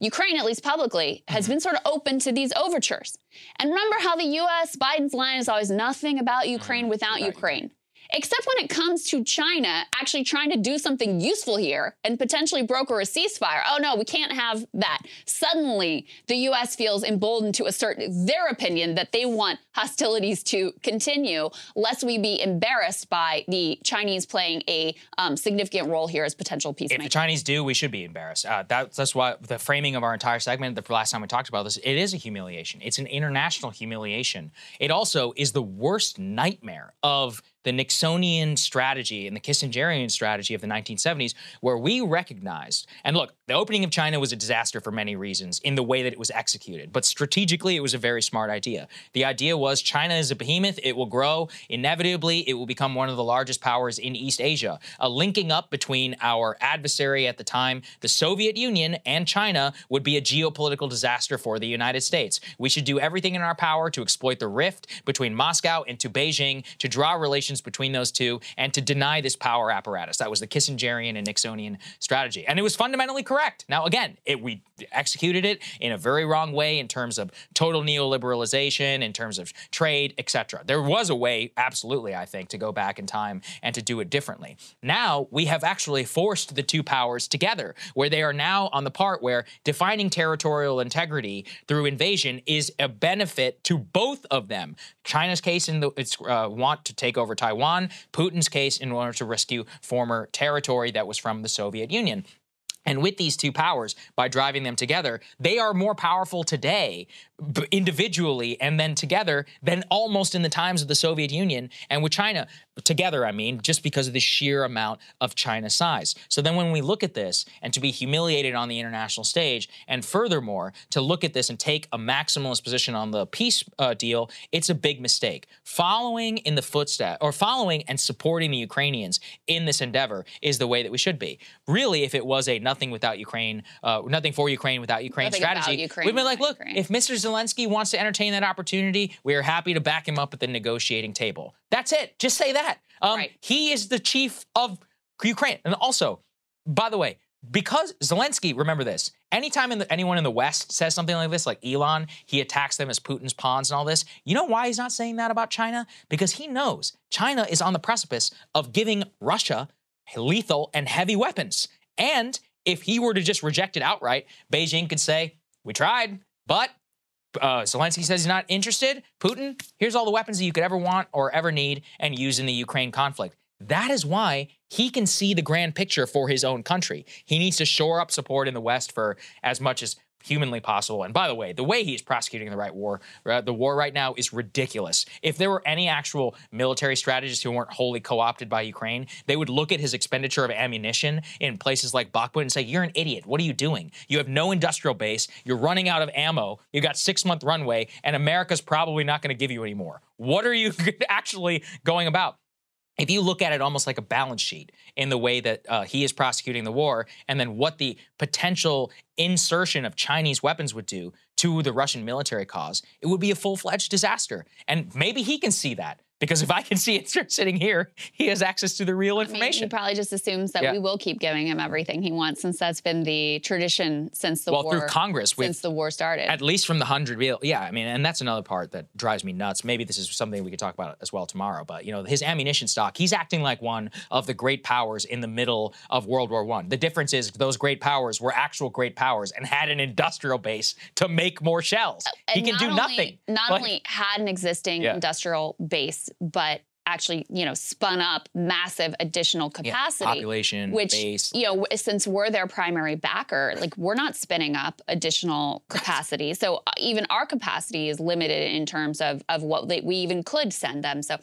Ukraine, at least publicly, has mm-hmm. been sort of open to these overtures. And remember how the US, Biden's line is always nothing about Ukraine mm-hmm. without Ukraine. Except when it comes to China actually trying to do something useful here and potentially broker a ceasefire. Oh no, we can't have that. Suddenly, the US feels emboldened to assert their opinion that they want hostilities to continue, lest we be embarrassed by the Chinese playing a um, significant role here as potential If peacemakers. the Chinese do, we should be embarrassed. Uh, that, that's why the framing of our entire segment, the last time we talked about this, it is a humiliation. It's an international humiliation. It also is the worst nightmare of the Nixonian strategy and the Kissingerian strategy of the 1970s, where we recognized, and look, the opening of China was a disaster for many reasons in the way that it was executed, but strategically, it was a very smart idea. The idea was China is a behemoth, it will grow. Inevitably, it will become one of the largest powers in East Asia. A linking up between our adversary at the time, the Soviet Union, and China would be a geopolitical disaster for the United States. We should do everything in our power to exploit the rift between Moscow and to Beijing, to draw relations between those two, and to deny this power apparatus. That was the Kissingerian and Nixonian strategy. And it was fundamentally correct. Now, again, it, we executed it in a very wrong way in terms of total neoliberalization, in terms of trade, etc. There was a way, absolutely, I think, to go back in time and to do it differently. Now we have actually forced the two powers together, where they are now on the part where defining territorial integrity through invasion is a benefit to both of them. China's case in the, its uh, want to take over Taiwan, Putin's case in order to rescue former territory that was from the Soviet Union. And with these two powers, by driving them together, they are more powerful today individually and then together than almost in the times of the Soviet Union and with China. Together, I mean, just because of the sheer amount of China's size. So then when we look at this and to be humiliated on the international stage, and furthermore, to look at this and take a maximalist position on the peace uh, deal, it's a big mistake. Following in the footsteps, or following and supporting the Ukrainians in this endeavor is the way that we should be. Really, if it was a nothing without Ukraine, uh, nothing for Ukraine without Ukraine Nothing strategy, Ukraine we've been like, look, if Mr. Zelensky wants to entertain that opportunity, we are happy to back him up at the negotiating table. That's it. Just say that. Um, He is the chief of Ukraine. And also, by the way, because Zelensky, remember this, anytime in the, anyone in the West says something like this, like Elon, he attacks them as Putin's pawns and all this, you know why he's not saying that about China? Because he knows China is on the precipice of giving Russia lethal and heavy weapons. And if he were to just reject it outright, Beijing could say, we tried, but uh, Zelensky says he's not interested. Putin, here's all the weapons that you could ever want or ever need and use in the Ukraine conflict. That is why he can see the grand picture for his own country. He needs to shore up support in the West for as much as humanly possible. And by the way, the way he's prosecuting the right war, uh, the war right now is ridiculous. If there were any actual military strategists who weren't wholly co-opted by Ukraine, they would look at his expenditure of ammunition in places like Bakhmut and say, "You're an idiot. What are you doing? You have no industrial base. You're running out of ammo. You've got six month runway, and America's probably not going to give you any more. What are you <laughs> actually going about?" If you look at it almost like a balance sheet in the way that uh, he is prosecuting the war, and then what the potential insertion of Chinese weapons would do to the Russian military cause, it would be a full fledged disaster. And maybe he can see that. Because if I can see it sitting here, he has access to the real information. I mean, he probably just assumes that Yeah. we will keep giving him everything he wants, since that's been the tradition since the Well, war. through Congress, since the war started. At least from the hundred bill, yeah. I mean, and that's another part that drives me nuts. Maybe this is something we could talk about as well tomorrow. But you know, his ammunition stock, he's acting like one of the great powers in the middle of World War One. The difference is those great powers were actual great powers and had an industrial base to make more shells. Oh, he can do only- nothing. Not Like- only had an existing Yeah. industrial base, but actually, you know, spun up massive additional Yeah, capacity. population, which, base. you know, since we're their primary backer, like we're not spinning up additional <laughs> capacity. So uh, even our capacity is limited in terms of of what they, we even could send them. So.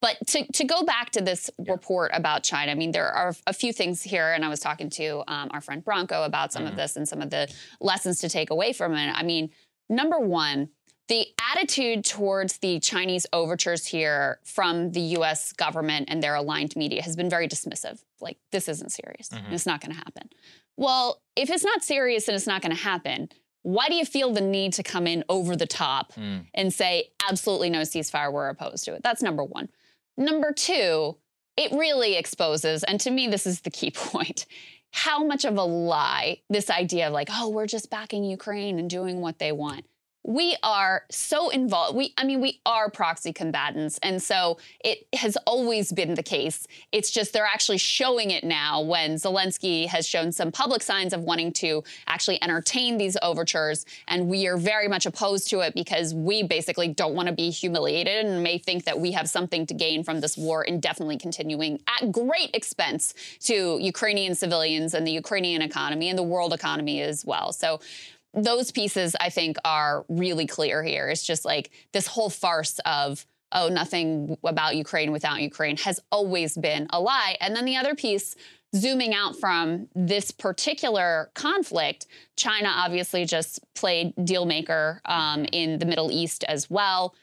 But to, to go back to this report about China, I mean, there are a few things here, and I was talking to um, our friend Branko about some of this and some of the lessons to take away from it. I mean, number one, the attitude towards the Chinese overtures here from the US government and their aligned media has been very dismissive. Like, this isn't serious. Mhm. It's not going to happen. Well, if it's not serious and it's not going to happen, why do you feel the need to come in over the top Mm. and say, absolutely no ceasefire, we're opposed to it? That's number one. Number two, it really exposes, and to me, this is the key <laughs> point, how much of a lie this idea of like, oh, we're just backing Ukraine and doing what they want. We are so involved. We, I mean, we are proxy combatants. And so it has always been the case. It's just they're actually showing it now when Zelensky has shown some public signs of wanting to actually entertain these overtures. And we are very much opposed to it because we basically don't want to be humiliated and may think that we have something to gain from this war indefinitely continuing at great expense to Ukrainian civilians and the Ukrainian economy and the world economy as well. So those pieces I think are really clear here. It's just like this whole farce of oh nothing about Ukraine without Ukraine has always been a lie. And then the other piece zooming out from this particular conflict, China obviously just played deal maker um, in the Middle East as well.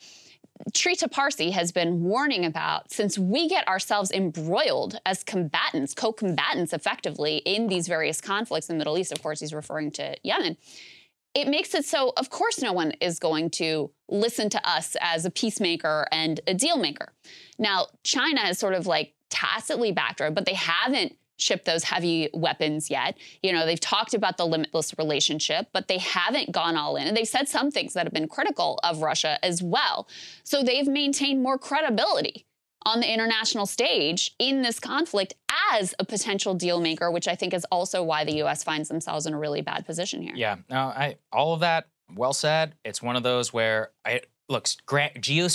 Trita Parsi has been warning about since we get ourselves embroiled as combatants, co combatants effectively in these various conflicts in the Middle East. Of course, he's referring to Yemen. It makes it so, of course, no one is going to listen to us as a peacemaker and a deal maker. Now, China has sort of like tacitly backed but they haven't shipped those heavy weapons yet. You know, they've talked about the limitless relationship, but they haven't gone all in. And they've said some things that have been critical of Russia as well. So they've maintained more credibility on the international stage in this conflict as a potential deal maker, which I think is also why the US finds themselves in a really bad position here. Yeah, no, I all of that well said. It's one of those where I looks gra- geo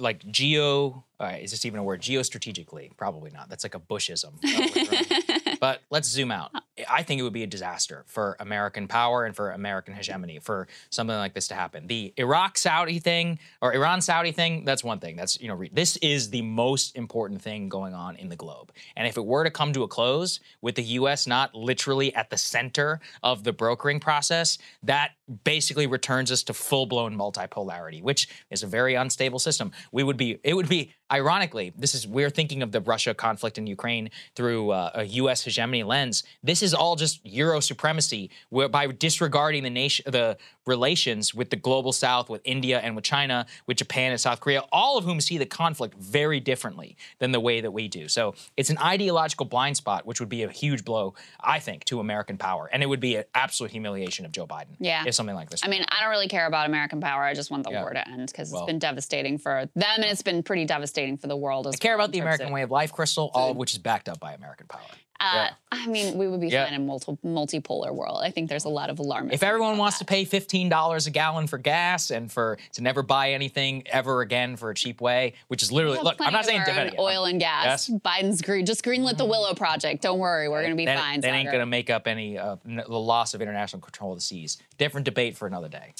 like geo. Is this even a word? Geostrategically, probably not. That's like a Bushism. <laughs> but let's zoom out. I think it would be a disaster for American power and for American hegemony for something like this to happen. The Iraq Saudi thing or Iran Saudi thing, that's one thing. That's, you know, re- this is the most important thing going on in the globe. And if it were to come to a close with the US not literally at the center of the brokering process, that basically returns us to full-blown multipolarity, which is a very unstable system. We would be it would be ironically, this is we're thinking of the Russia conflict in Ukraine through uh, a US hegemony lens. This is all just Euro supremacy where by disregarding the nation the relations with the global south with India and with China, with Japan and South Korea, all of whom see the conflict very differently than the way that we do. So, it's an ideological blind spot which would be a huge blow I think to American power and it would be an absolute humiliation of Joe Biden Yeah. if something like this I mean, I don't really care about American power. I just want the Yeah. war to end because Well- it's been devastating for them and it's been pretty devastating devastating for the world. As I care well about the American of- way of life, Krystal, all of which is backed up by American power. Uh, I mean, we would be Yeah. fine in multi- multipolar world. I think there's a lot of alarmism. If everyone wants to pay fifteen dollars a gallon for gas and for to never buy anything ever again for a cheap way, which is literally look, I'm not saying our defending own it. oil and gas. Yes. Biden's green, just greenlit the Willow Project. Don't worry, we're going to be that, fine. that ain't going to make up any uh, n- the loss of international control of the seas. Different debate for another day.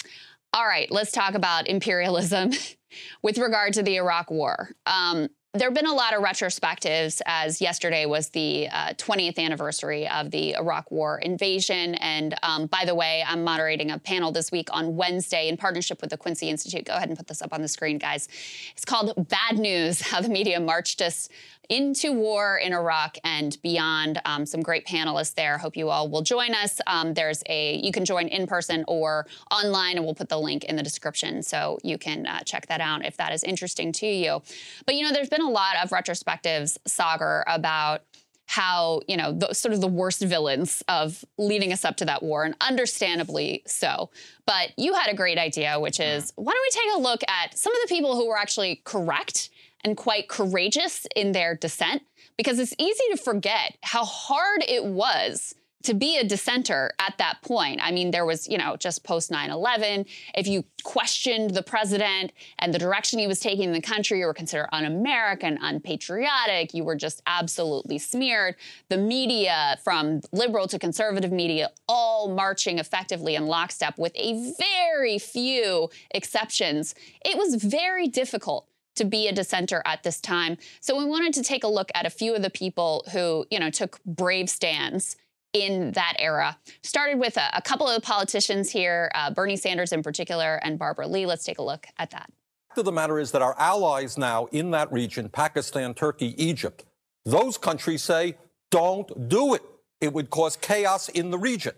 All right, let's talk about imperialism <laughs> with regard to the Iraq War. Um, there have been a lot of retrospectives, as yesterday was the uh, 20th anniversary of the Iraq War invasion. And um, by the way, I'm moderating a panel this week on Wednesday in partnership with the Quincy Institute. Go ahead and put this up on the screen, guys. It's called Bad News How the Media Marched Us into war in Iraq and beyond. Um, some great panelists there. Hope you all will join us. Um, there's a you can join in person or online, and we'll put the link in the description so you can uh, check that out if that is interesting to you. But you know, there's been a lot of retrospectives, Saagar, about how you know the, sort of the worst villains of leading us up to that war and understandably so but you had a great idea which is why don't we take a look at some of the people who were actually correct and quite courageous in their dissent because it's easy to forget how hard it was to be a dissenter at that point. I mean, there was, you know, just post 9 11, if you questioned the president and the direction he was taking in the country, you were considered un American, unpatriotic, you were just absolutely smeared. The media, from liberal to conservative media, all marching effectively in lockstep with a very few exceptions. It was very difficult to be a dissenter at this time. So we wanted to take a look at a few of the people who, you know, took brave stands in that era. Started with a, a couple of the politicians here, uh, Bernie Sanders in particular, and Barbara Lee. Let's take a look at that. fact of the matter is that our allies now in that region, Pakistan, Turkey, Egypt, those countries say, don't do it. It would cause chaos in the region.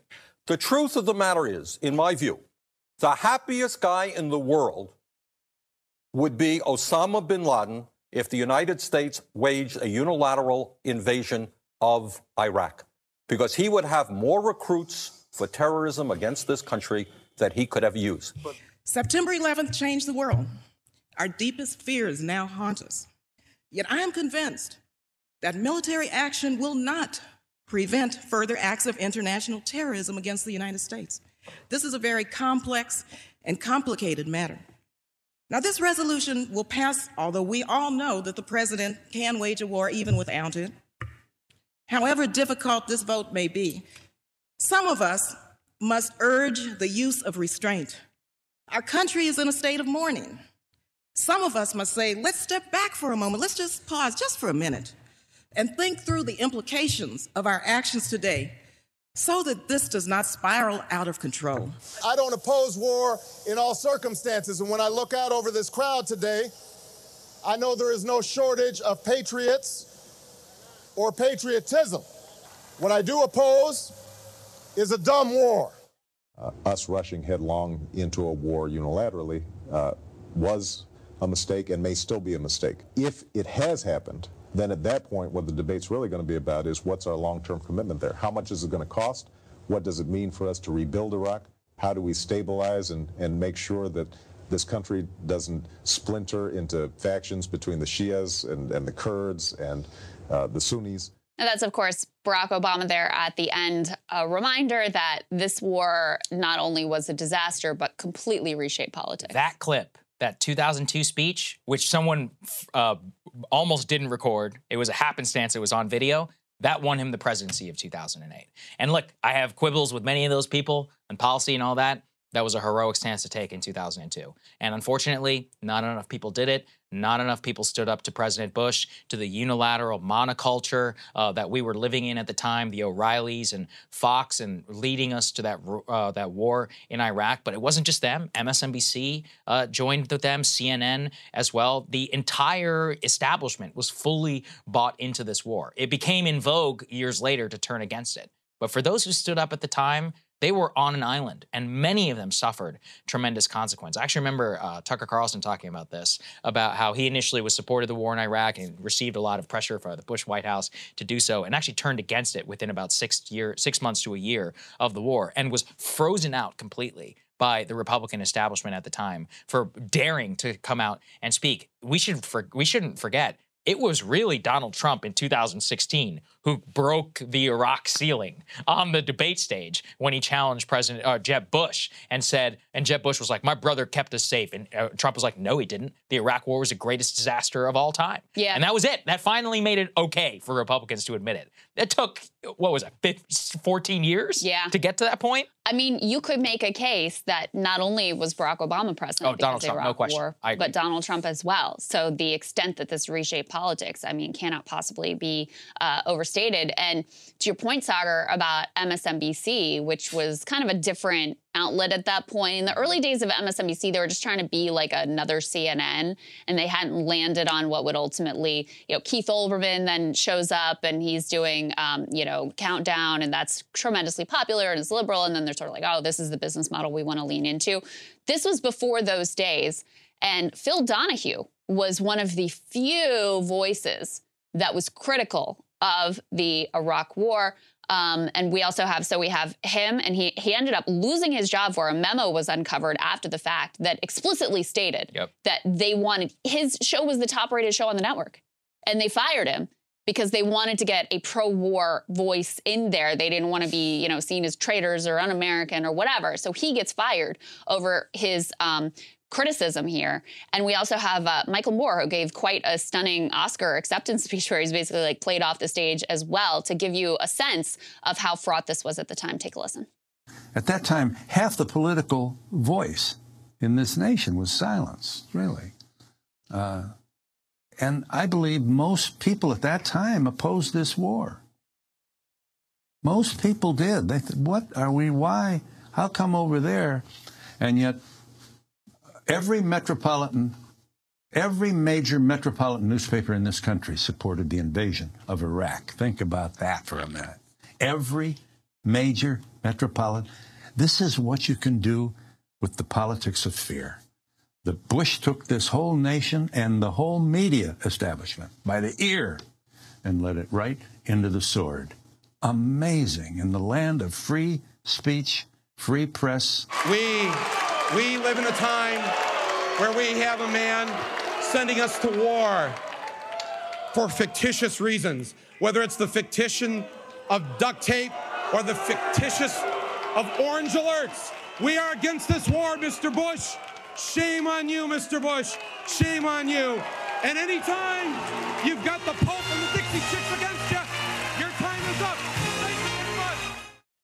The truth of the matter is, in my view, the happiest guy in the world would be Osama bin Laden if the United States waged a unilateral invasion of Iraq, because he would have more recruits for terrorism against this country that he could ever use. September 11th changed the world. Our deepest fears now haunt us. Yet I am convinced that military action will not prevent further acts of international terrorism against the United States. This is a very complex and complicated matter. Now, this resolution will pass, although we all know that the president can wage a war even without it. However difficult this vote may be, some of us must urge the use of restraint. Our country is in a state of mourning. Some of us must say, let's step back for a moment. Let's just pause just for a minute and think through the implications of our actions today so that this does not spiral out of control. I don't oppose war in all circumstances. And when I look out over this crowd today, I know there is no shortage of patriots or patriotism. What I do oppose is a dumb war. Uh, us rushing headlong into a war unilaterally uh, was a mistake and may still be a mistake. If it has happened, then at that point, what the debate's really going to be about is what's our long-term commitment there? How much is it going to cost? What does it mean for us to rebuild Iraq? How do we stabilize and, and make sure that this country doesn't splinter into factions between the Shias and, and the Kurds and uh, the Sunnis? And that's, of course, Barack Obama there at the end. A reminder that this war not only was a disaster, but completely reshaped politics. That clip, that 2002 speech, which someone uh, almost didn't record, it was a happenstance, it was on video, that won him the presidency of 2008. And look, I have quibbles with many of those people and policy and all that. That was a heroic stance to take in 2002. And unfortunately, not enough people did it. Not enough people stood up to President Bush, to the unilateral monoculture uh, that we were living in at the time, the O'Reillys and Fox, and leading us to that uh, that war in Iraq. But it wasn't just them. MSNBC uh, joined with them, CNN as well. The entire establishment was fully bought into this war. It became in vogue years later to turn against it. But for those who stood up at the time, they were on an island, and many of them suffered tremendous consequence. I actually remember uh, Tucker Carlson talking about this, about how he initially was supported the war in Iraq and received a lot of pressure from the Bush White House to do so, and actually turned against it within about six year, six months to a year of the war, and was frozen out completely by the Republican establishment at the time for daring to come out and speak. We should for, we shouldn't forget it was really Donald Trump in 2016 who broke the Iraq ceiling on the debate stage when he challenged President uh, Jeb Bush and said, and Jeb Bush was like, "My brother kept us safe," and uh, Trump was like, "No, he didn't. The Iraq War was the greatest disaster of all time." Yeah, and that was it. That finally made it okay for Republicans to admit it. It took what was it, 14 years? Yeah. to get to that point. I mean, you could make a case that not only was Barack Obama president, Oh, Donald Trump, no question. War, but Donald Trump as well. So the extent that this reshaped politics, I mean, cannot possibly be uh, overstated. And to your point, Saagar, about MSNBC, which was kind of a different outlet at that point. In the early days of MSNBC, they were just trying to be like another CNN, and they hadn't landed on what would ultimately, you know, Keith Olbermann then shows up and he's doing, um, you know, Countdown, and that's tremendously popular and is liberal. And then they're sort of like, oh, this is the business model we want to lean into. This was before those days. And Phil Donahue was one of the few voices that was critical of the Iraq War. Um, and we also have, so we have him, and he he ended up losing his job for a memo was uncovered after the fact that explicitly stated Yep. that they wanted his show was the top rated show on the network, and they fired him because they wanted to get a pro-war voice in there. They didn't want to be, you know, seen as traitors or un-American or whatever. So he gets fired over his um, criticism here. And we also have uh, Michael Moore, who gave quite a stunning Oscar acceptance <laughs> speech where he's basically like played off the stage as well to give you a sense of how fraught this was at the time. Take a listen. At that time, half the political voice in this nation was silenced, really. Uh, and I believe most people at that time opposed this war. Most people did. They said, What are we? Why? How come over there? And yet, every metropolitan, every major metropolitan newspaper in this country supported the invasion of Iraq. Think about that for a minute. Every major metropolitan. This is what you can do with the politics of fear. The Bush took this whole nation and the whole media establishment by the ear and led it right into the sword. Amazing. In the land of free speech, free press, We, we live in a time where we have a man sending us to war for fictitious reasons, whether it's the fictition of duct tape or the fictitious of orange alerts. We are against this war, Mr. Bush. Shame on you, Mr. Bush. Shame on you. And anytime you've got the Pope and the Dixie Chicks against you, your time is up.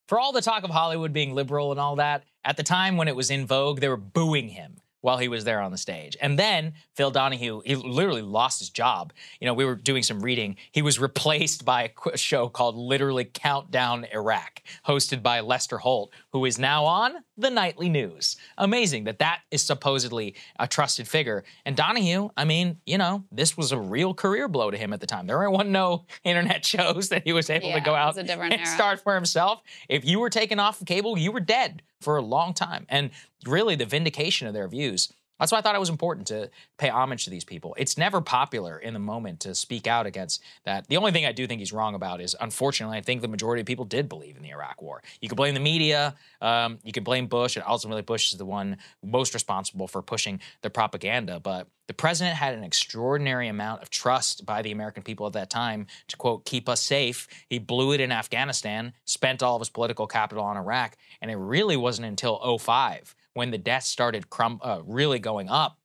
For all the talk of Hollywood being liberal and all that, at the time when it was in vogue, they were booing him while he was there on the stage. And then Phil Donahue, he literally lost his job. You know, we were doing some reading. He was replaced by a show called literally Countdown Iraq, hosted by Lester Holt, who is now on the nightly news. Amazing that that is supposedly a trusted figure. And Donahue, I mean, you know, this was a real career blow to him at the time. There weren't no <laughs> internet shows that he was able Yeah, to go out was a different and era. start for himself. If you were taken off of cable, you were dead for a long time. And really, the vindication of their views. That's why I thought it was important to pay homage to these people. It's never popular in the moment to speak out against that. The only thing I do think he's wrong about is, unfortunately, I think the majority of people did believe in the Iraq War. You can blame the media, um, you can blame Bush, and ultimately Bush is the one most responsible for pushing the propaganda. But the president had an extraordinary amount of trust by the American people at that time to quote keep us safe. He blew it in Afghanistan, spent all of his political capital on Iraq, and it really wasn't until 05 when the deaths started crum- uh, really going up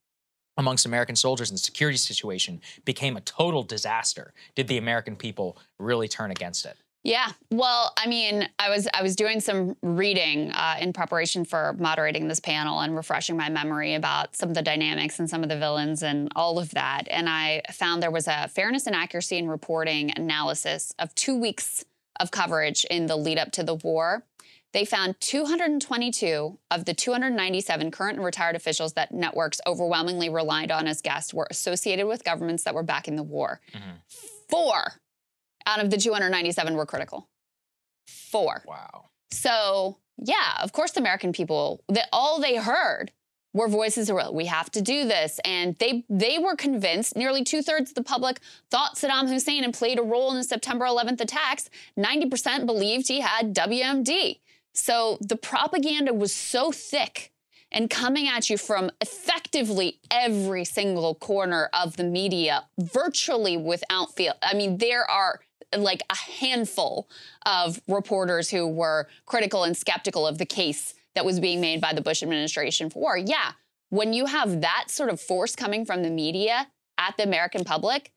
amongst American soldiers and the security situation became a total disaster. Did the American people really turn against it? Yeah. Well, I mean, I was I was doing some reading uh, in preparation for moderating this panel and refreshing my memory about some of the dynamics and some of the villains and all of that. And I found there was a fairness and accuracy in reporting analysis of two weeks of coverage in the lead up to the war. They found 222 of the 297 current and retired officials that networks overwhelmingly relied on as guests were associated with governments that were backing the war. Mm-hmm. Four out of the 297 were critical. Four. Wow. So, yeah, of course, the American people, that all they heard were voices of were, we have to do this. And they, they were convinced, nearly two thirds of the public thought Saddam Hussein had played a role in the September 11th attacks. 90% believed he had WMD. So the propaganda was so thick and coming at you from effectively every single corner of the media, virtually without fail. I mean, there are like a handful of reporters who were critical and skeptical of the case that was being made by the Bush administration for war. Yeah, when you have that sort of force coming from the media at the American public,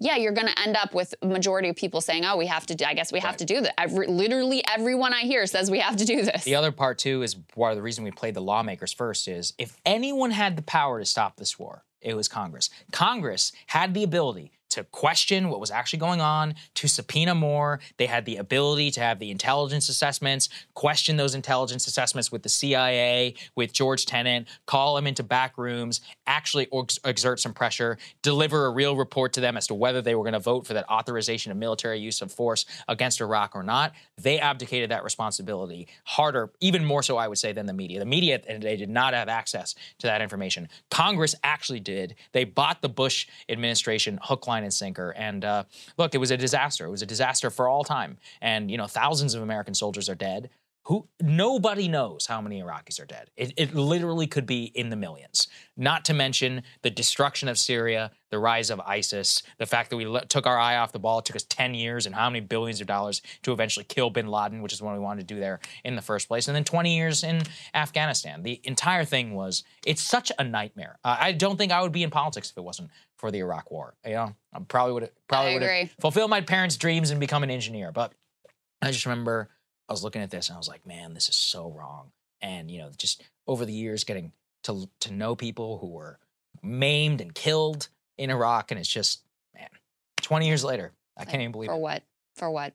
yeah, you're going to end up with a majority of people saying, "Oh, we have to. Do, I guess we have to do that." Every, literally, everyone I hear says we have to do this. The other part too is why the reason we played the lawmakers first is if anyone had the power to stop this war, it was Congress. Congress had the ability to question what was actually going on, to subpoena more. They had the ability to have the intelligence assessments, question those intelligence assessments with the CIA, with George Tenet, call them into back rooms, actually exert some pressure, deliver a real report to them as to whether they were going to vote for that authorization of military use of force against Iraq or not. They abdicated that responsibility harder, even more so, I would say, than the media. The media, they did not have access to that information. Congress actually did. They bought the Bush administration hook, line, line and sinker. And uh, look, it was a disaster. It was a disaster for all time. And you know, thousands of American soldiers are dead. Who nobody knows how many Iraqis are dead. It, it literally could be in the millions. Not to mention the destruction of Syria, the rise of ISIS, the fact that we let, took our eye off the ball. It took us 10 years and how many billions of dollars to eventually kill bin Laden, which is what we wanted to do there in the first place. And then 20 years in Afghanistan. The entire thing was, it's such a nightmare. Uh, I don't think I would be in politics if it wasn't for the Iraq War. You know, I probably would have probably would have fulfilled my parents' dreams and become an engineer. But I just remember I was looking at this and I was like, man, this is so wrong. And you know, just over the years, getting to to know people who were maimed and killed in Iraq, and it's just, man, 20 years later, I can't even believe for it. For what? For what?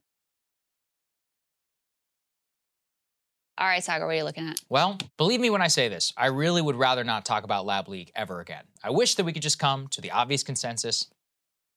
All right, Saagar, what are you looking at? Well, believe me when I say this, I really would rather not talk about Lab Leak ever again. I wish that we could just come to the obvious consensus.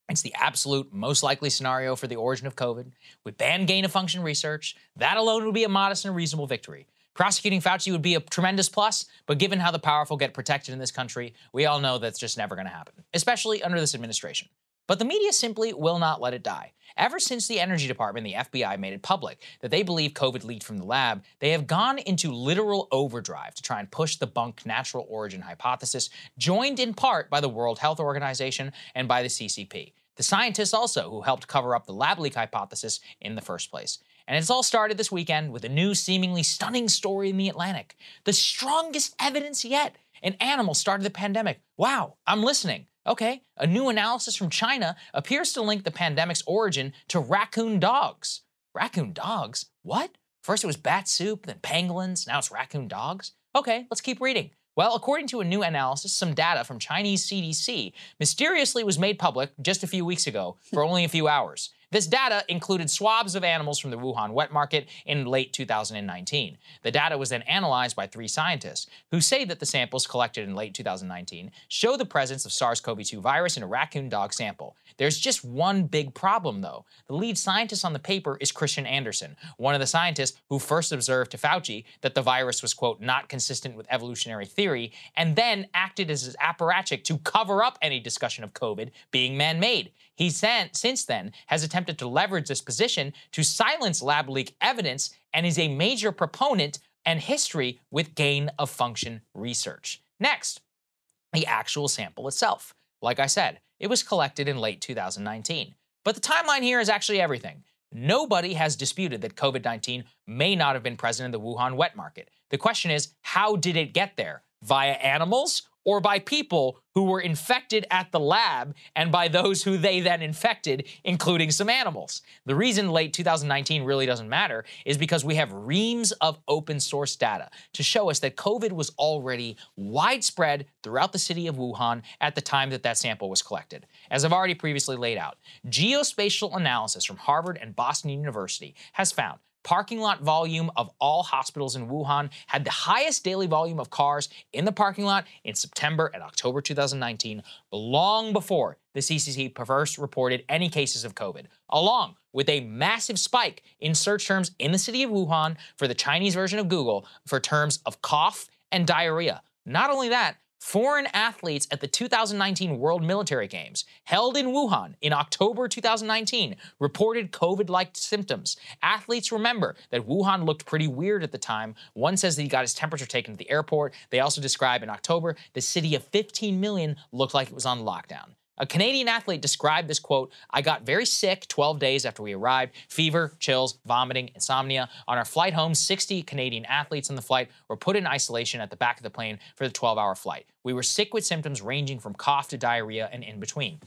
It's the absolute most likely scenario for the origin of COVID. We ban gain of function research. That alone would be a modest and reasonable victory. Prosecuting Fauci would be a tremendous plus, but given how the powerful get protected in this country, we all know that's just never going to happen, especially under this administration. But the media simply will not let it die. Ever since the Energy Department the FBI made it public that they believe COVID leaked from the lab, they have gone into literal overdrive to try and push the bunk natural origin hypothesis, joined in part by the World Health Organization and by the CCP. The scientists also who helped cover up the lab leak hypothesis in the first place. And it's all started this weekend with a new, seemingly stunning story in The Atlantic. The strongest evidence yet. An animal started the pandemic. Wow, I'm listening. Okay, a new analysis from China appears to link the pandemic's origin to raccoon dogs. Raccoon dogs? What? First it was bat soup, then pangolins, now it's raccoon dogs? Okay, let's keep reading. Well, according to a new analysis, some data from Chinese CDC mysteriously was made public just a few weeks ago for only a few hours. This data included swabs of animals from the Wuhan wet market in late 2019. The data was then analyzed by three scientists who say that the samples collected in late 2019 show the presence of SARS-CoV-2 virus in a raccoon dog sample. There's just one big problem though. The lead scientist on the paper is Kristian Andersen, one of the scientists who first observed to Fauci that the virus was quote not consistent with evolutionary theory and then acted as his apparatchik to cover up any discussion of COVID being man-made. He since then has attempted to leverage this position to silence lab leak evidence and is a major proponent and history with gain of function research. Next, the actual sample itself. Like I said, it was collected in late 2019. But the timeline here is actually everything. Nobody has disputed that COVID 19 may not have been present in the Wuhan wet market. The question is, how did it get there? Via animals or by people who were infected at the lab and by those who they then infected, including some animals. The reason late 2019 really doesn't matter is because we have reams of open source data to show us that COVID was already widespread throughout the city of Wuhan at the time that that sample was collected. As I've already previously laid out, geospatial analysis from Harvard and Boston University has found parking lot volume of all hospitals in Wuhan had the highest daily volume of cars in the parking lot in September and October 2019, long before the CCC first reported any cases of COVID, along with a massive spike in search terms in the city of Wuhan for the Chinese version of Google for terms of cough and diarrhea. Not only that, foreign athletes at the 2019 World Military Games, held in Wuhan in October 2019, reported COVID like symptoms. Athletes remember that Wuhan looked pretty weird at the time. One says that he got his temperature taken at the airport. They also describe in October the city of 15 million looked like it was on lockdown. A Canadian athlete described this quote I got very sick 12 days after we arrived fever, chills, vomiting, insomnia. On our flight home, 60 Canadian athletes on the flight were put in isolation at the back of the plane for the 12 hour flight. We were sick with symptoms ranging from cough to diarrhea and in between.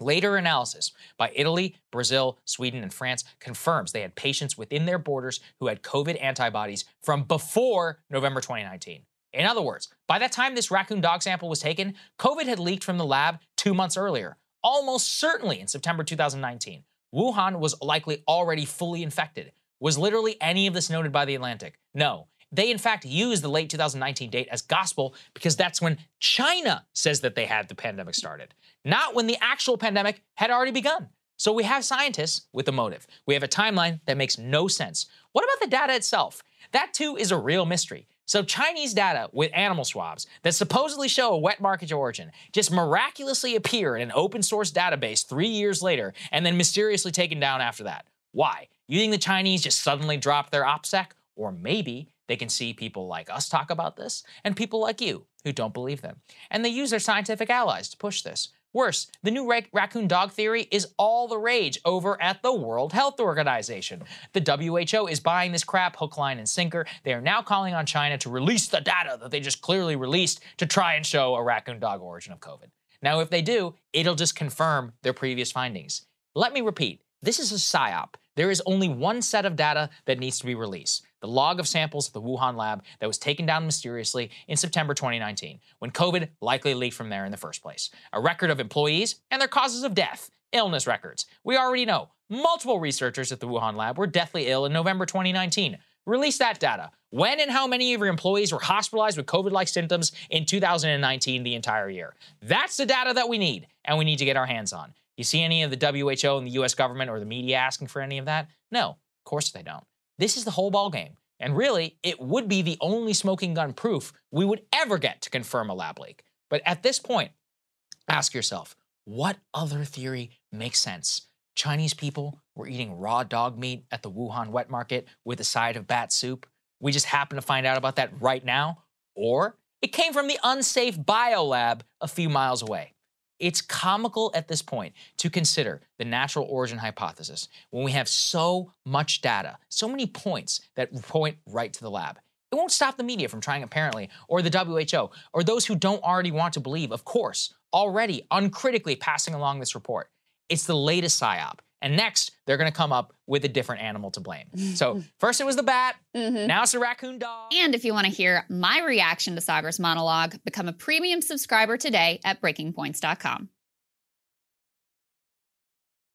Later analysis by Italy, Brazil, Sweden, and France confirms they had patients within their borders who had COVID antibodies from before November 2019. In other words, by the time this raccoon dog sample was taken, COVID had leaked from the lab two months earlier, almost certainly in September 2019. Wuhan was likely already fully infected. Was literally any of this noted by The Atlantic? No. They, in fact, used the late 2019 date as gospel because that's when China says that they had the pandemic started, not when the actual pandemic had already begun. So we have scientists with a motive. We have a timeline that makes no sense. What about the data itself? That too is a real mystery. So Chinese data with animal swabs that supposedly show a wet market origin just miraculously appear in an open source database three years later and then mysteriously taken down after that. Why? You think the Chinese just suddenly dropped their OPSEC? Or maybe they can see people like us talk about this and people like you who don't believe them. And they use their scientific allies to push this. Worse, the new ra- raccoon dog theory is all the rage over at the World Health Organization. The WHO is buying this crap hook, line, and sinker. They are now calling on China to release the data that they just clearly released to try and show a raccoon dog origin of COVID. Now, if they do, it'll just confirm their previous findings. Let me repeat this is a PSYOP. There is only one set of data that needs to be released the log of samples at the Wuhan lab that was taken down mysteriously in September 2019, when COVID likely leaked from there in the first place. A record of employees and their causes of death, illness records. We already know multiple researchers at the Wuhan lab were deathly ill in November 2019. Release that data. When and how many of your employees were hospitalized with COVID like symptoms in 2019 the entire year? That's the data that we need, and we need to get our hands on. You see any of the WHO and the US government or the media asking for any of that? No, of course they don't. This is the whole ballgame. And really, it would be the only smoking gun proof we would ever get to confirm a lab leak. But at this point, ask yourself what other theory makes sense? Chinese people were eating raw dog meat at the Wuhan wet market with a side of bat soup. We just happen to find out about that right now. Or it came from the unsafe biolab a few miles away. It's comical at this point to consider the natural origin hypothesis when we have so much data, so many points that point right to the lab. It won't stop the media from trying, apparently, or the WHO, or those who don't already want to believe, of course, already uncritically passing along this report. It's the latest PSYOP. And next, they're going to come up with a different animal to blame. So <laughs> first it was the bat, Mhm. now it's the raccoon dog. And if you want to hear my reaction to Saagar's monologue, become a premium subscriber today at breakingpoints.com.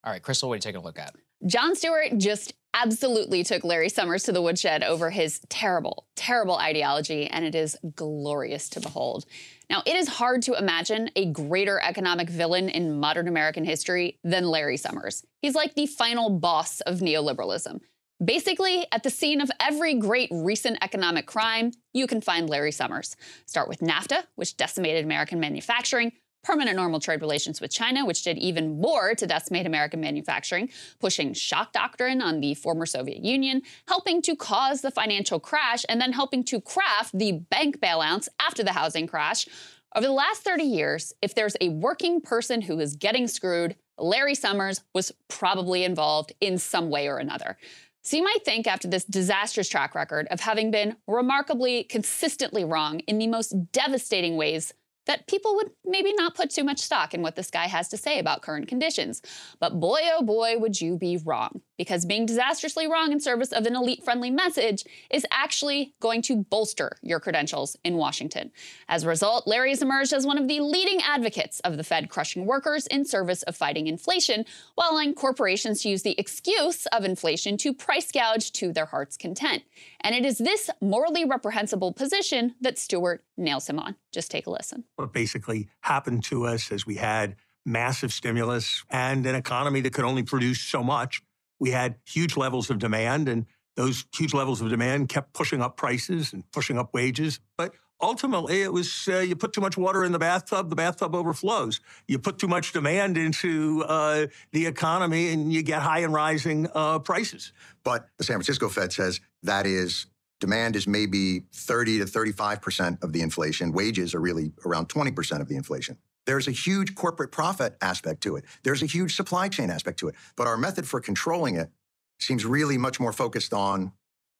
All right, Krystal, what are you taking a look at? Jon Stewart just absolutely took Larry Summers to the woodshed over his terrible, terrible ideology, and it is glorious to behold. Now, it is hard to imagine a greater economic villain in modern American history than Larry Summers. He's like the final boss of neoliberalism. Basically, at the scene of every great recent economic crime, you can find Larry Summers. Start with NAFTA, which decimated American manufacturing, permanent normal trade relations with China, which did even more to decimate American manufacturing, pushing shock doctrine on the former Soviet Union, helping to cause the financial crash, and then helping to craft the bank bailouts after the housing crash. Over the last 30 years, if there's a working person who is getting screwed, Larry Summers was probably involved in some way or another. So you might think, after this disastrous track record of having been remarkably consistently wrong in the most devastating ways, that people would maybe not put too much stock in what this guy has to say about current conditions. But boy, oh boy, would you be wrong. Because being disastrously wrong in service of an elite friendly message is actually going to bolster your credentials in Washington. As a result, Larry has emerged as one of the leading advocates of the Fed crushing workers in service of fighting inflation, while allowing corporations to use the excuse of inflation to price gouge to their heart's content. And it is this morally reprehensible position that Stewart nails him on. Just take a listen. what basically happened to us as we had massive stimulus and an economy that could only produce so much. We had huge levels of demand, and those huge levels of demand kept pushing up prices and pushing up wages. But ultimately, it was uh, you put too much water in the bathtub, the bathtub overflows. You put too much demand into uh, the economy, and you get high and rising uh, prices. But the San Francisco Fed says that is demand is maybe 30 to 35 percent of the inflation. Wages are really around 20 percent of the inflation. There's a huge corporate profit aspect to it. There's a huge supply chain aspect to it. But our method for controlling it seems really much more focused on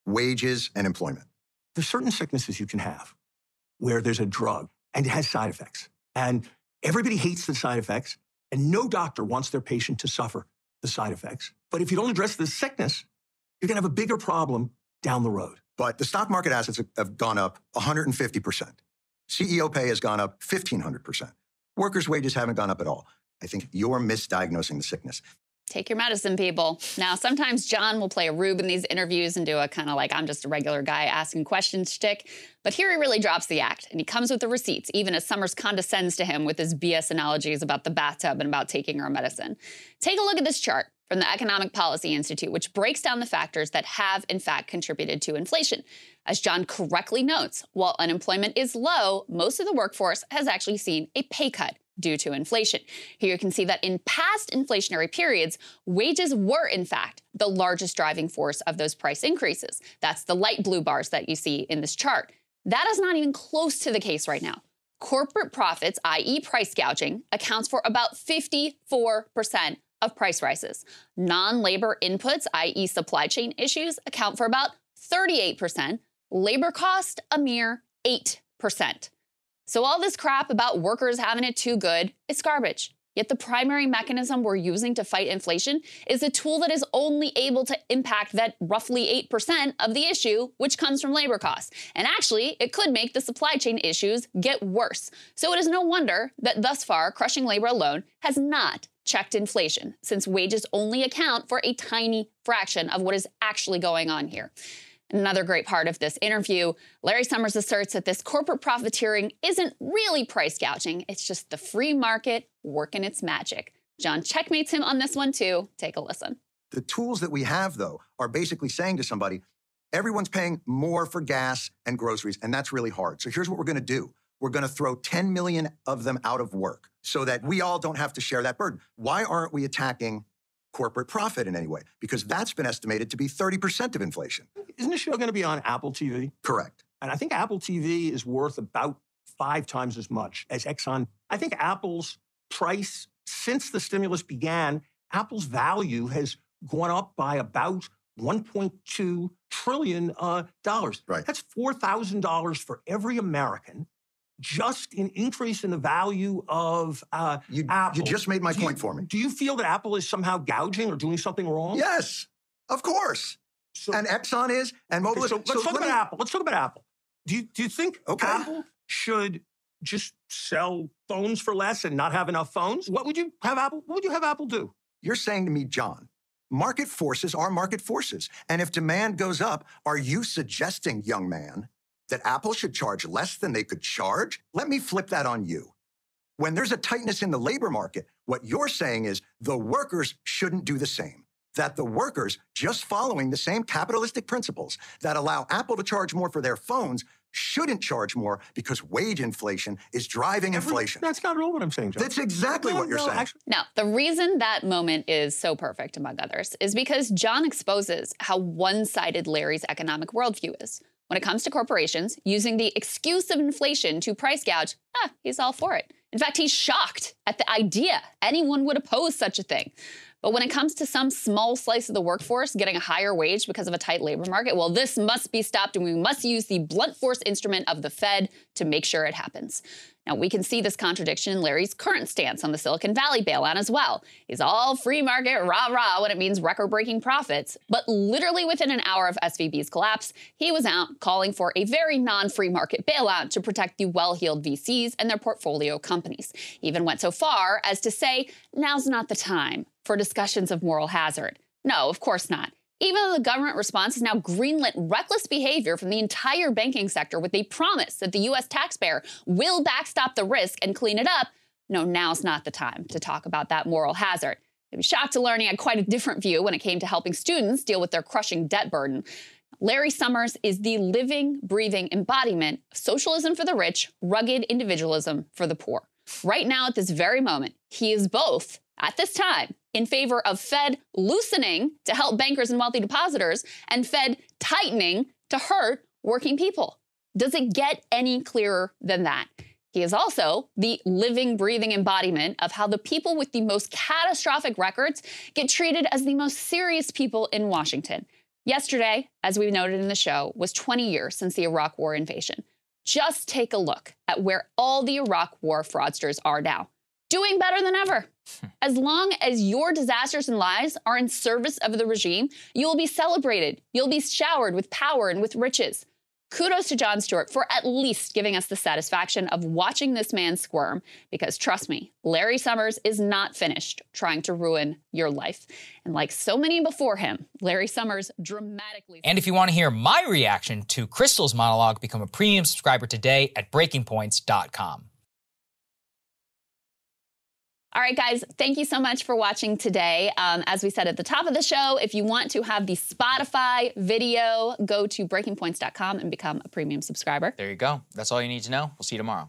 wages and employment. There's certain sicknesses you can have where there's a drug and it has side effects. And everybody hates the side effects, and no doctor wants their patient to suffer the side effects. But if you don't address the sickness, you're going to have a bigger problem down the road. But the stock market assets have gone up 150%. CEO pay has gone up 1,500%. Workers' wages haven't gone up at all. I think you're misdiagnosing the sickness. Take your medicine, people. Now, sometimes Jon will play a rube in these interviews and do a kind of like, I'm just a regular guy asking questions shtick. But here he really drops the act and he comes with the receipts, even as Summers condescends to him with his BS analogies about the bathtub and about taking our medicine. Take a look at this chart from the Economic Policy Institute, which breaks down the factors that have, in fact, contributed to inflation. As Jon correctly notes, while unemployment is low, most of the workforce has actually seen a pay cut due to inflation. Here you can see that in past inflationary periods, wages were, in fact, the largest driving force of those price increases. That's the light blue bars that you see in this chart. That is not even close to the case right now. Corporate profits, i.e., price gouging, accounts for about 54% of price rises. Non labor inputs, i.e., supply chain issues, account for about 38%. Labor cost, a mere 8%. So, all this crap about workers having it too good, it's garbage. Yet, the primary mechanism we're using to fight inflation is a tool that is only able to impact that roughly 8% of the issue, which comes from labor costs. And actually, it could make the supply chain issues get worse. So, it is no wonder that thus far, crushing labor alone has not checked inflation, since wages only account for a tiny fraction of what is actually going on here. Another great part of this interview, Larry Summers asserts that this corporate profiteering isn't really price gouging, it's just the free market working its magic. Jon checkmates him on this one too. Take a listen. The tools that we have, though, are basically saying to somebody, everyone's paying more for gas and groceries, and that's really hard. So here's what we're going to do we're going to throw 10 million of them out of work so that we all don't have to share that burden. Why aren't we attacking corporate profit in any way because that's been estimated to be 30% of inflation. Isn't the show going to be on Apple TV? Correct. And I think Apple TV is worth about five times as much as Exxon. I think Apple's price since the stimulus began, Apple's value has gone up by about 1.2 trillion uh, dollars. Right. That's four thousand dollars for every American just an increase in the value of uh, you, Apple. You just made my do point you, for me. Do you feel that Apple is somehow gouging or doing something wrong? Yes, of course. So, and Exxon is, and Mobil. Okay, so, let's so talk let about me, Apple. Let's talk about Apple. Do you do you think okay. Apple should just sell phones for less and not have enough phones? What would you have Apple? What would you have Apple do? You're saying to me, Jon, market forces are market forces, and if demand goes up, are you suggesting, young man, that Apple should charge less than they could charge? Let me flip that on you. When there's a tightness in the labor market, what you're saying is the workers shouldn't do the same. That the workers, just following the same capitalistic principles that allow Apple to charge more for their phones, shouldn't charge more because wage inflation is driving inflation. That's not at all what I'm saying, Jon. That's exactly no, what you're no, saying. Actually, now, the reason that moment is so perfect, among others, is because Jon exposes how one sided Larry's economic worldview is. When it comes to corporations, using the excuse of inflation to price gouge, ah, he's all for it. In fact, he's shocked at the idea anyone would oppose such a thing. But when it comes to some small slice of the workforce getting a higher wage because of a tight labor market, well, this must be stopped and we must use the blunt force instrument of the Fed to make sure it happens. Now, we can see this contradiction in Larry's current stance on the Silicon Valley bailout as well. He's all free market, rah rah, when it means record breaking profits. But literally within an hour of SVB's collapse, he was out calling for a very non free market bailout to protect the well heeled VCs and their portfolio companies. He even went so far as to say, now's not the time for discussions of moral hazard. No, of course not. Even though the government response has now greenlit reckless behavior from the entire banking sector with a promise that the U.S. taxpayer will backstop the risk and clean it up, no, now's not the time to talk about that moral hazard. I'd be shocked to learn he had quite a different view when it came to helping students deal with their crushing debt burden. Larry Summers is the living, breathing embodiment of socialism for the rich, rugged individualism for the poor. Right now, at this very moment, he is both, at this time, in favor of Fed loosening to help bankers and wealthy depositors and Fed tightening to hurt working people. Does it get any clearer than that? He is also the living, breathing embodiment of how the people with the most catastrophic records get treated as the most serious people in Washington. Yesterday, as we noted in the show, was 20 years since the Iraq War invasion. Just take a look at where all the Iraq War fraudsters are now. Doing better than ever. Hmm. As long as your disasters and lies are in service of the regime, you will be celebrated. You'll be showered with power and with riches. Kudos to Jon Stewart for at least giving us the satisfaction of watching this man squirm, because trust me, Larry Summers is not finished trying to ruin your life. And like so many before him, Larry Summers dramatically. And if you want to hear my reaction to Krystal's monologue, become a premium subscriber today at breakingpoints.com. All right, guys, thank you so much for watching today. Um, as we said at the top of the show, if you want to have the Spotify video, go to breakingpoints.com and become a premium subscriber. There you go. That's all you need to know. We'll see you tomorrow.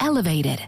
elevated.